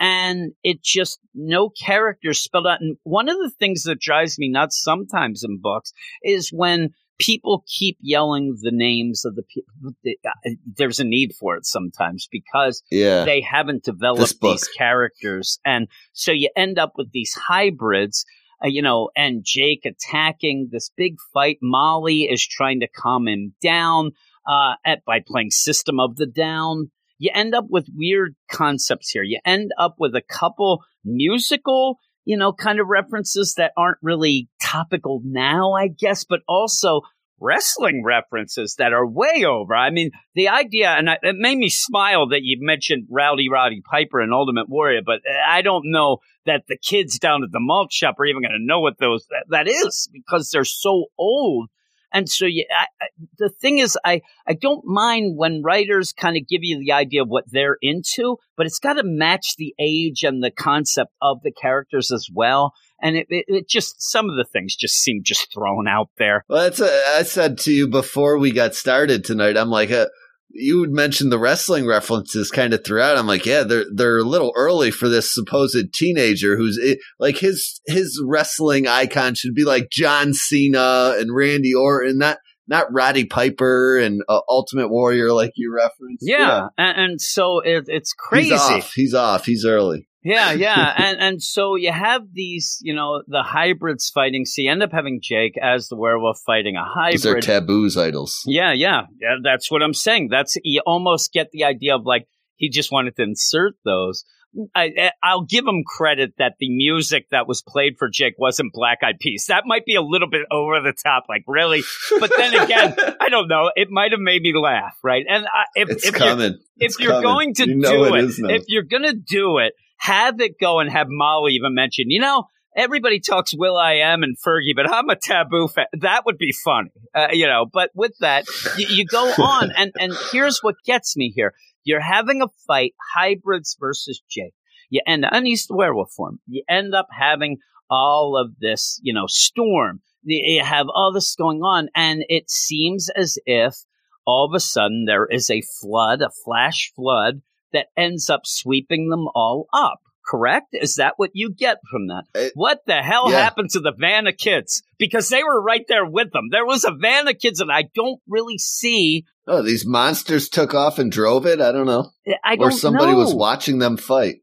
and it just no characters spelled out. And one of the things that drives me nuts sometimes in books is when people keep yelling the names of the people. Uh, there's a need for it sometimes because yeah, they haven't developed these characters, and so you end up with these hybrids. Uh, you know, and Jake attacking this big fight. Molly is trying to calm him down uh, at by playing System of the Down. you end up with weird concepts here. You end up with a couple musical, you know, kind of references that aren't really topical now, I guess, but also wrestling references that are way over. I mean, the idea, and it made me smile that you mentioned Rowdy Roddy Piper and Ultimate Warrior, but I don't know that the kids down at the malt shop are even going to know what those that, that is because they're so old. And so, yeah, I, I, the thing is, I, I don't mind when writers kind of give you the idea of what they're into, but it's got to match the age and the concept of the characters as well. And it, it, it just, some of the things just seem just thrown out there. Well, that's a, I said to you before we got started tonight. I'm like, uh, you would mention the wrestling references kind of throughout. I'm like, yeah, they're they're a little early for this supposed teenager who's like his his wrestling icon should be like John Cena and Randy Orton, not not Roddy Piper and uh, Ultimate Warrior like you referenced. Yeah, And, and so it, it's crazy. He's off. He's off. He's early. Yeah, yeah, and and so you have these, you know, the hybrids fighting. So you end up having Jake as the werewolf fighting a These are hybrid. taboos idols. yeah, yeah, yeah. That's what I'm saying. That's you almost get the idea of like he just wanted to insert those. I, I- I'll give him credit that the music that was played for Jake wasn't Black Eyed Peas. That might be a little bit over the top, like really. But then again, I don't know. It might have made me laugh, right? And I, if, it's if you're coming. if you're going to You know do it it, if you're going to do it, have it go and have Molly even mention, you know, everybody talks Will I Am and Fergie, but I'm a taboo fan. That would be funny, uh, you know. But with that, you, you go on, and and here's what gets me here: you're having a fight, hybrids versus Jake. You end, and he's the werewolf form. You end up having all of this, you know, storm. You have all this going on, and it seems as if all of a sudden there is a flood, a flash flood that ends up sweeping them all up. Correct? Is that what you get from that? It- what the hell yeah. happened to the van of kids? Because they were right there with them. There was a van of kids, and I don't really see. Oh, these monsters took off and drove it. I don't know. I Or don't or somebody know. was watching them fight.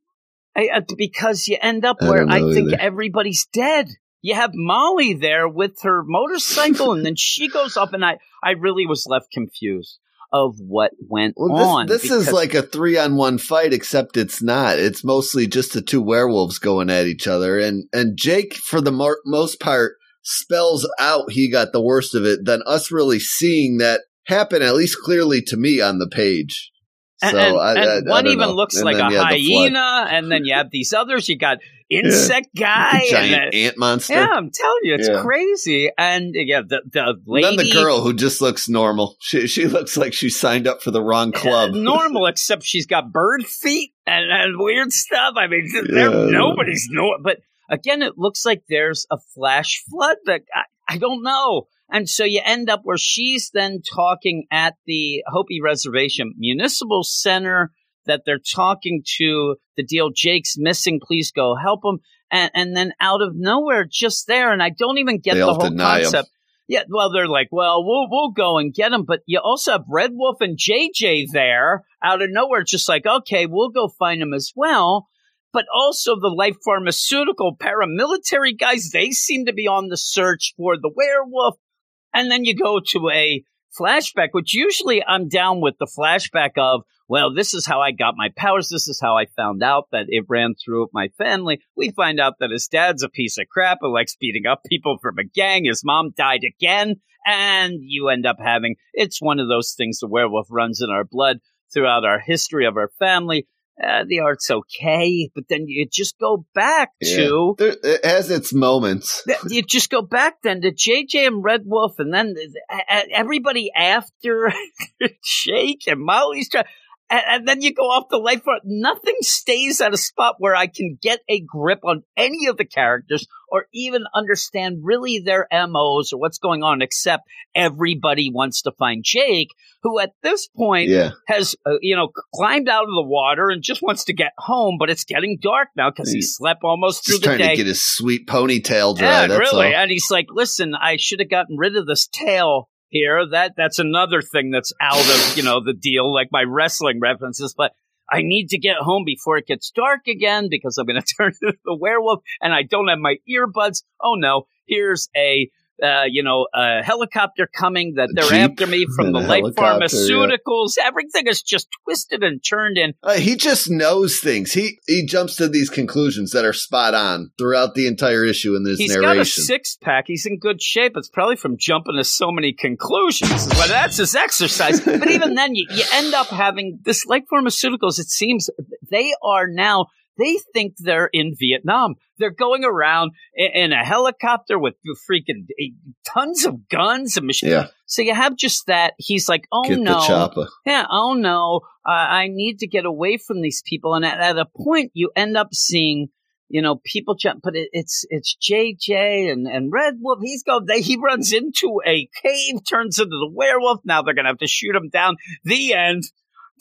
I, uh, because you end up where don't I think either. everybody's dead. You have Molly there with her motorcycle, and then she goes up, and I, I really was left confused of what went Well, on. this, this is like a three on one fight, except it's not. It's mostly just the two werewolves going at each other, and and Jake, for the mo- most part, spells out he got the worst of it than us really seeing that happen. At least clearly to me on the page. So and, and- I, and I- I one don't even know. looks And like a hyena, and then you have these others. You got insect guy, and giant a- ant monster. yeah, I'm telling you, it's Yeah. crazy. And yeah, the the lady, then the girl who just looks normal. She she looks like she signed up for the wrong club. Uh, normal, except she's got bird feet and, and weird stuff. I mean, Yeah. nobody's no. But again, it looks like there's a flash flood that I, I don't know. And so you end up where she's then talking at the Hopi Reservation Municipal Center that they're talking to the deal Jake's missing. Please go help him. And, and then out of nowhere, just there, and I don't even get They the whole concept. Yeah, well, they're like, well, we'll we'll go and get him, but you also have Red Wolf and JJ there out of nowhere, just like, okay, we'll go find him as well. But also the life pharmaceutical paramilitary guys, they seem to be on the search for the werewolf. And then you go to a flashback, which usually I'm down with the flashback of, well, this is how I got my powers. This is how I found out that it ran through my family. We find out that his dad's a piece of crap who likes beating up people from a gang. His mom died again. And you end up having, it's one of those things the werewolf runs in our blood throughout our history of our family. Uh, the art's okay, but then you just go back to There, it has its moments. You just go back then to JJ and Red Wolf, and then th- th- everybody after Jake and Molly's trying. And, and then you go off the life front. Nothing stays at a spot where I can get a grip on any of the characters or even understand really their MOs or what's going on, except everybody wants to find Jake, who at this point Yeah. has, uh, you know, climbed out of the water and just wants to get home, but it's getting dark now because he slept almost through the trying to get his sweet ponytail dry. Yeah, that's really. all. And he's like, "Listen, I should have gotten rid of this tail here. That that's another thing that's out of you know the deal, like my wrestling references. But I need to get home before it gets dark again because I'm going to turn into the werewolf, and I don't have my earbuds. Oh no! Here's a uh, you know, a helicopter coming that they're Jeep after me from the light helicopter, yeah. pharmaceuticals. Everything is just twisted and turned in. Uh, he just knows things. He he jumps to these conclusions that are spot on throughout the entire issue in this He's got a six pack. He's in good shape. It's probably from jumping to so many conclusions. But that's his exercise. but even then, you, you end up having this like pharmaceuticals. It seems they are now. They think they're in Vietnam. They're going around in, a helicopter with freaking tons of guns and machines. yeah, So you have just that. He's like, oh get no, yeah, oh no, uh, I need to get away from these people. And at, at a point, you end up seeing, you know, people jump, but it, it's it's JJ and and Red Wolf. He's go, they, he runs into a cave, turns into the werewolf. Now they're gonna have to shoot him down. The end.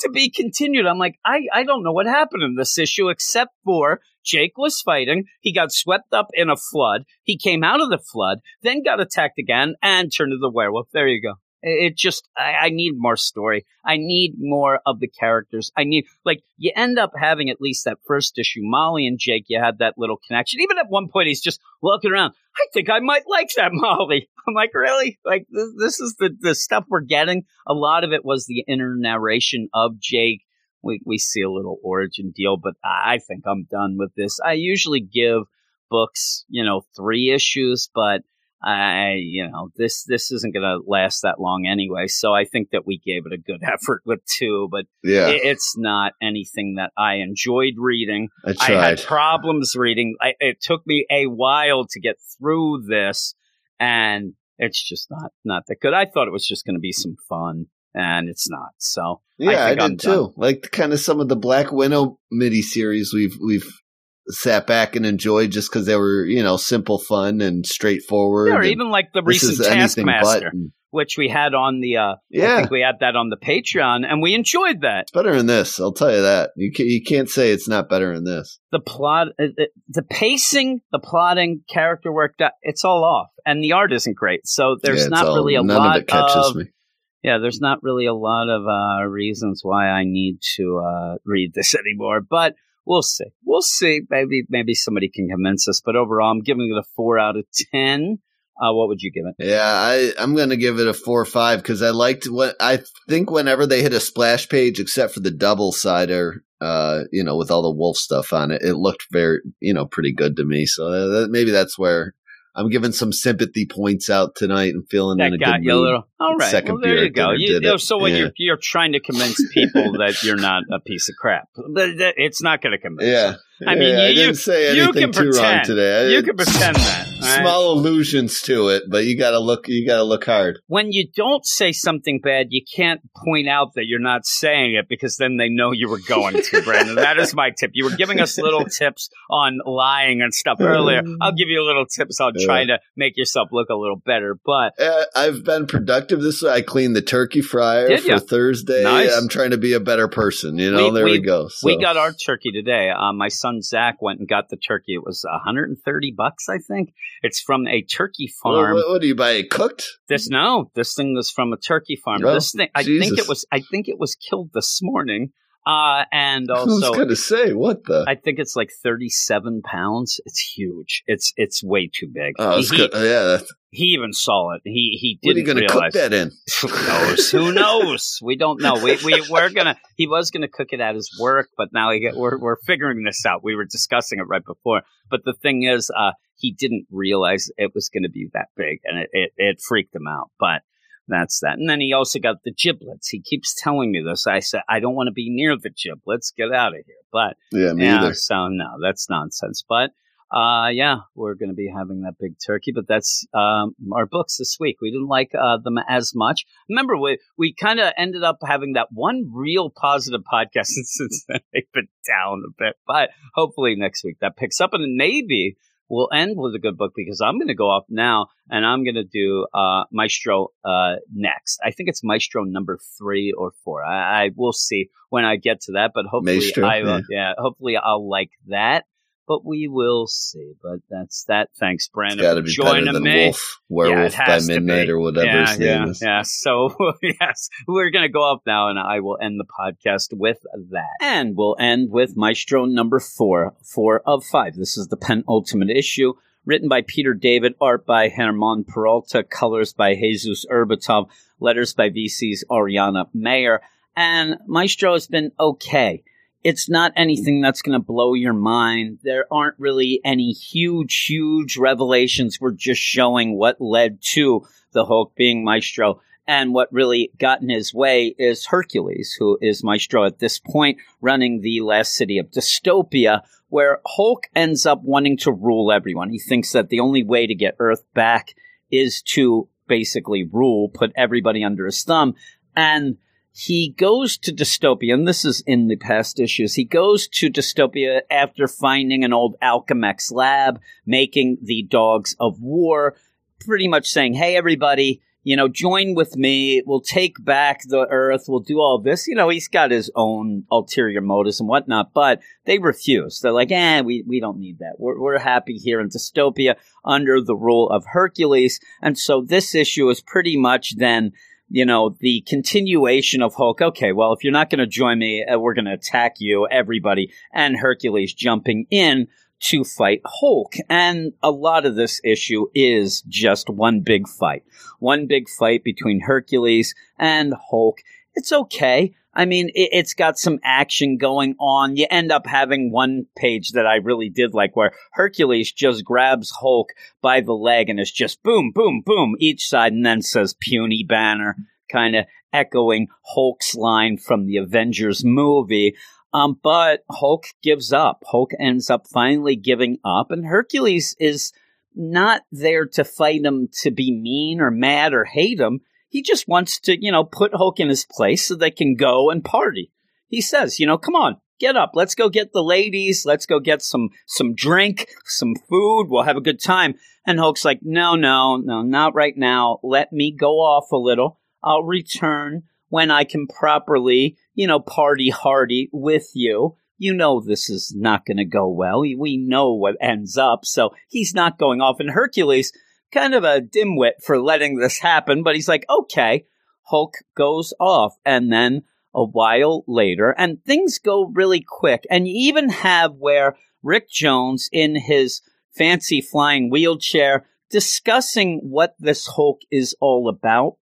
To be continued. I'm like, I, I don't know what happened in this issue except for Jake was fighting. He got swept up in a flood. He came out of the flood, then got attacked again and turned into the werewolf. There you go. It just, I, I need more story. I need more of the characters. I need, like, you end up having at least that first issue. Molly and Jake, you had that little connection. Even at one point, he's just walking around. I think I might like that Molly. I'm like, really? Like, this, this is the, the stuff we're getting. A lot of it was the inner narration of Jake. We, we see a little origin deal, but I think I'm done with this. I usually give books, you know, three issues, but I, you know, this this isn't going to last that long anyway. So I think that we gave it a good effort with two, but Yeah, it, it's not anything that I enjoyed reading. I I had problems reading. I, it took me a while to get through this, and it's just not not that good. I thought it was just going to be some fun, and it's not. So yeah, I, think I'm did too. Like kind of some of the Black Widow mini series we've we've sat back and enjoyed just because they were you know simple, fun, and straightforward. and even like the recent Taskmaster, which we had on the. uh I Yeah, think we had that on the Patreon, and we enjoyed that. it's better than this. I'll tell you that. You can, you can't say it's not better than this. the plot, uh, the, the pacing, the plotting, character work, it's all off, and the art isn't great. So there's Yeah, not all- really a none lot of it catches me. yeah, there's not really a lot of uh, reasons why I need to uh, read this anymore. But we'll see. We'll see. Maybe maybe somebody can convince us. But overall, I'm giving it a four out of ten. Uh, what would you give it? Yeah, I I'm gonna give it a four or five because I liked what I think whenever they hit a splash page, except for the double sider, uh, you know, with all the wolf stuff on it, it looked very, you know, pretty good to me. So uh, that, maybe that's where I'm giving some sympathy points out tonight and feeling in That a got good you a little. All right. Second well, there beer you go. You, did it. so when Yeah. you're you're trying to convince people that you're not a piece of crap. It's not going to convince. Yeah, them. I mean, Yeah, I you- didn't say you anything can too wrong today. I- You can pretend that. right? Small allusions to it, but you gotta look. You gotta look hard. when you don't say something bad, you can't point out that you're not saying it because then they know you were going to, Brandon. that is my tip. You were giving us little tips on lying and stuff earlier. I'll give you little tips on Yeah. trying to make yourself look a little better. But Uh, I've been productive this way. I cleaned the turkey fryer for? Thursday. Nice. I'm trying to be a better person. You know, We- there we, we- go. So. we got our turkey today. Uh, my son Zach went and got the turkey. It was 130 bucks, I think. It's from a turkey farm. what, what do you buy? It cooked? This no, this thing was from a turkey farm. Oh, this thing, I think it was. I think it was killed this morning. Uh, and also, I was going to say, what the? I think it's like 37 pounds. It's huge. It's it's way too big. oh, he, good. yeah. That's, he even saw it. He he what are you didn't going to realize. cook that in? Who knows? Who knows? We don't know. We we we're gonna. He was gonna cook it at his work, but now he get, we're we're figuring this out. We were discussing it right before. But the thing is, uh, he didn't realize it was going to be that big, and it, it it freaked him out. But that's that. And then he also got the giblets. He keeps telling me this. I said I don't want to be near the giblets. Get out of here. But Yeah, me yeah, either. so no, that's nonsense. But uh, yeah, we're going to be having that big turkey. But that's um, our books this week. We didn't like uh, them as much. Remember, we we kind of ended up having that one real positive podcast, since then they've been down a bit. But hopefully next week that picks up, and maybe we'll end with a good book because I'm going to go off now and I'm going to do uh, Maestro uh, next. I think it's Maestro number three or four. I, I will see when I get to that, but hopefully Maestro, I will. yeah. Yeah, hopefully I'll like that. But we will see. But that's that. Thanks, Brandon, got to be joining better than me. Wolf, Werewolf Yeah, by Midnight, or whatever yeah, his name yeah, is. Yeah. So yes, we're gonna go up now, and I will end the podcast with that, and we'll end with Maestro number four, four of five. This is the penultimate issue. written by Peter David, art by Herman Peralta, colors by Jesus Aburtov, letters by VC's Ariana Maher. And Maestro has been okay. It's not anything that's going to blow your mind. There aren't really any huge, huge revelations. We're just showing what led to the Hulk being Maestro. And what really got in his way is Hercules, who is Maestro at this point, running the last city of dystopia, where Hulk ends up wanting to rule everyone. He thinks that the only way to get Earth back is to basically rule, put everybody under his thumb. And he goes to dystopia, and this is in the past issues. He goes to dystopia after finding an old Alchemax lab making the dogs of war, pretty much saying, Hey, everybody, you know, join with me. We'll take back the earth. We'll do all this. You know, he's got his own ulterior motives and whatnot, but they refuse. They're like, eh, we, we don't need that. We're, we're happy here in dystopia under the rule of Hercules. And so this issue is pretty much then, you know, the continuation of Hulk. Okay, well, if you're not going to join me, uh, we're going to attack you, everybody, and Hercules jumping in to fight Hulk. And a lot of this issue is just one big fight. One big fight between Hercules and Hulk. It's okay. I mean, it, has got some action going on. You end up having one page that I really did like where Hercules just grabs Hulk by the leg and it's just boom, boom, boom each side and then says puny banner, kind of echoing Hulk's line from the Avengers movie. Um, but Hulk gives up. Hulk ends up finally giving up, and Hercules is not there to fight him to be mean or mad or hate him. He just wants to, you know, put Hulk in his place so they can go and party. He says, you know, come on, get up. Let's go get the ladies. Let's go get some some drink, some food. We'll have a good time. And Hulk's like, no, no, no, not right now. Let me go off a little. I'll return when I can properly, you know, party hardy with you. You know, this is not going to go well. We know what ends up. So he's not going off. And Hercules, kind of a dimwit for letting this happen, but he's like, okay, Hulk goes off. And then a while later, and things go really quick. And you even have where Rick Jones in his fancy flying wheelchair discussing what this Hulk is all about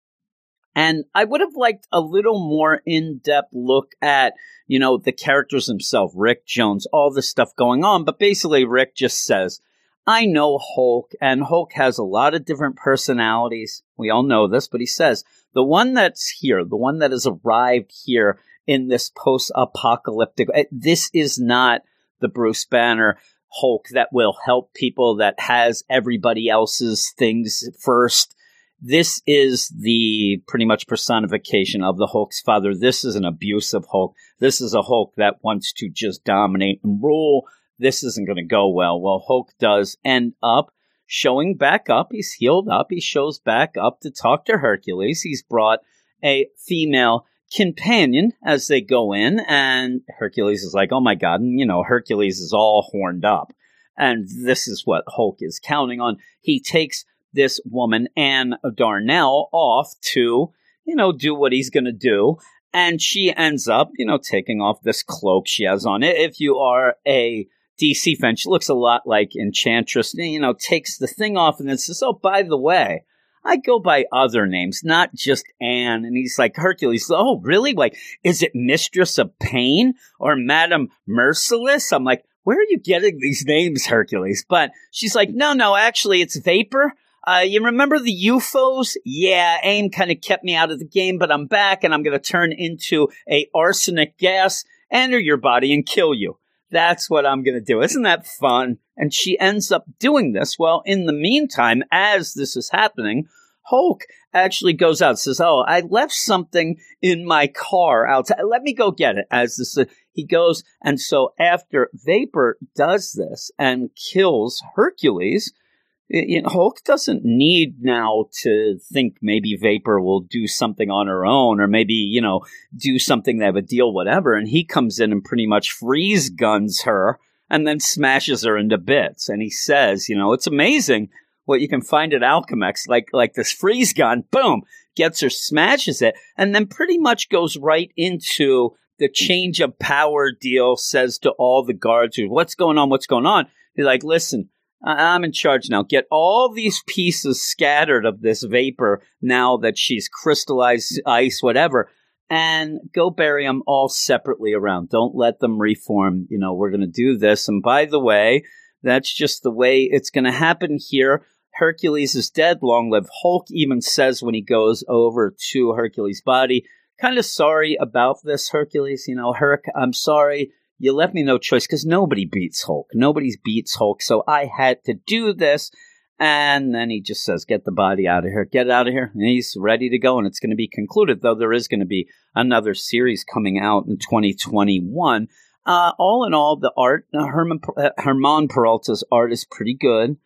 and I would have liked a little more in depth look at, you know, the characters themselves, Rick Jones, all the stuff going on. But basically, Rick just says, I know Hulk, and Hulk has a lot of different personalities. We all know this, but he says, the one that's here, the one that has arrived here in this post apocalyptic, eh, this is not the Bruce Banner Hulk that will help people, that has everybody else's things first this is the pretty much personification of the Hulk's father. This is an abusive Hulk. This is a Hulk that wants to just dominate and rule. This isn't going to go well. Well, Hulk does end up showing back up. He's healed up. He shows back up to talk to Hercules. He's brought a female companion as they go in, and Hercules is like, oh my God. And, you know, Hercules is all horned up. And this is what Hulk is counting on. He takes this woman, Anne Darnell, off to, you know, do what he's going to do. And she ends up, you know, taking off this cloak she has on it. If you are a DC fan, she looks a lot like Enchantress, you know, takes the thing off and then says, Oh, by the way, I go by other names, not just Anne. And he's like, Hercules, oh, really? Like, is it Mistress of Pain or Madam Merciless? I'm like, where are you getting these names, Hercules? But she's like, no, no, actually, it's Vapor. Uh, you remember the U-Foes? Yeah, AIM kind of kept me out of the game, but I'm back and I'm going to turn into a arsenic gas, enter your body and kill you. That's what I'm going to do. Isn't that fun? And she ends up doing this. Well, in the meantime, as this is happening, Hulk actually goes out says, "Oh, I left something in my car outside. Let me go get it." As this, uh, he goes, and so after Vapor does this and kills Hercules, you know, Hulk doesn't need now to think maybe Vapor will do something on her own or maybe, you know, do something, have a deal, whatever. And he comes in and pretty much freeze guns her and then smashes her into bits. And he says, you know, it's amazing what you can find at Alchemax, like, like this freeze gun, boom, gets her, smashes it, and then pretty much goes right into the change of power deal, says to all the guards, what's going on? What's going on? He's like, listen, I'm in charge now. Get all these pieces scattered of this vapor now that she's crystallized ice, whatever, and go bury them all separately around. Don't let them reform. You know, we're going to do this. And by the way, that's just the way it's going to happen here. Hercules is dead. Long live Hulk even says when he goes over to Hercules' body, kind of sorry about this, Hercules. You know, Herc, I'm sorry. You left me no choice because nobody beats Hulk. Nobody beats Hulk. So I had to do this. And then he just says, get the body out of here. Get it out of here. And he's ready to go. And it's going to be concluded, though there is going to be another series coming out in 2021. Uh, all in all, the art, uh, Herman, uh, Herman Peralta's art is pretty good.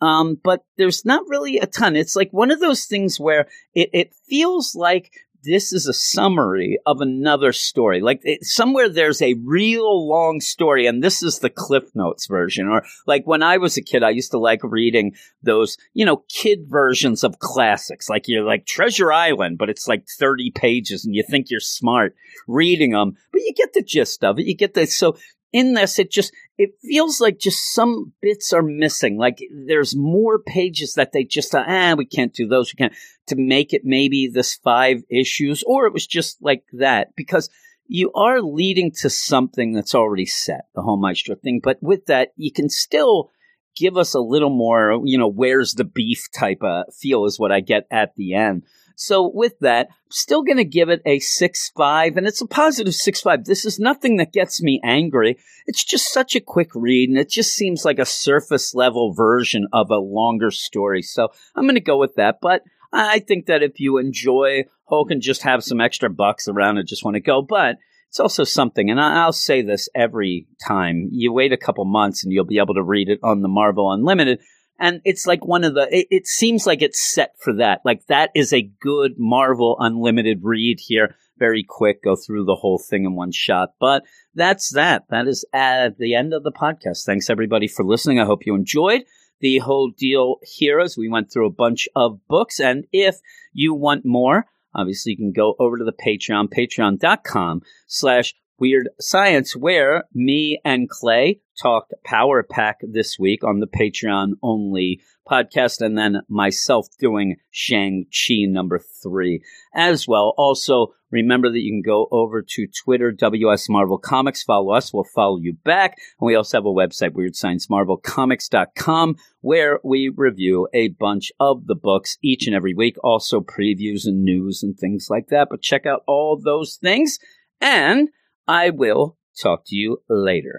Um, but there's not really a ton. It's like one of those things where it, it feels like this is a summary of another story. Like it, somewhere there's a real long story, and this is the Cliff Notes version. Or like when I was a kid, I used to like reading those, you know, kid versions of classics. Like you're like Treasure Island, but it's like 30 pages, and you think you're smart reading them, but you get the gist of it. You get the so in this, it just it feels like just some bits are missing. Like there's more pages that they just ah we can't do those. We can't to make it maybe this five issues, or it was just like that because you are leading to something that's already set, the whole Maestro thing. But with that, you can still give us a little more, you know, where's the beef type of feel is what I get at the end. So with that, I'm still going to give it a six five, and it's a positive six five. This is nothing that gets me angry. It's just such a quick read, and it just seems like a surface level version of a longer story. So I'm going to go with that. But I think that if you enjoy Hulk and just have some extra bucks around and just want to go, but it's also something, and I'll say this every time you wait a couple months and you'll be able to read it on the Marvel Unlimited. And it's like one of the, it, it, seems like it's set for that. Like that is a good Marvel Unlimited read here. Very quick, go through the whole thing in one shot. But that's that. That is at the end of the podcast. Thanks everybody for listening. I hope you enjoyed the whole deal here as we went through a bunch of books. And if you want more, obviously you can go over to the Patreon, patreon.com slash Weird Science, where me and Clay talked Power Pack this week on the Patreon only podcast, and then myself doing Shang-Chi number three as well. Also, remember that you can go over to Twitter, WS Marvel Comics, follow us, we'll follow you back. And we also have a website, WeirdScienceMarvelComics.com, where we review a bunch of the books each and every week, also previews and news and things like that. But check out all those things, and I will talk to you later.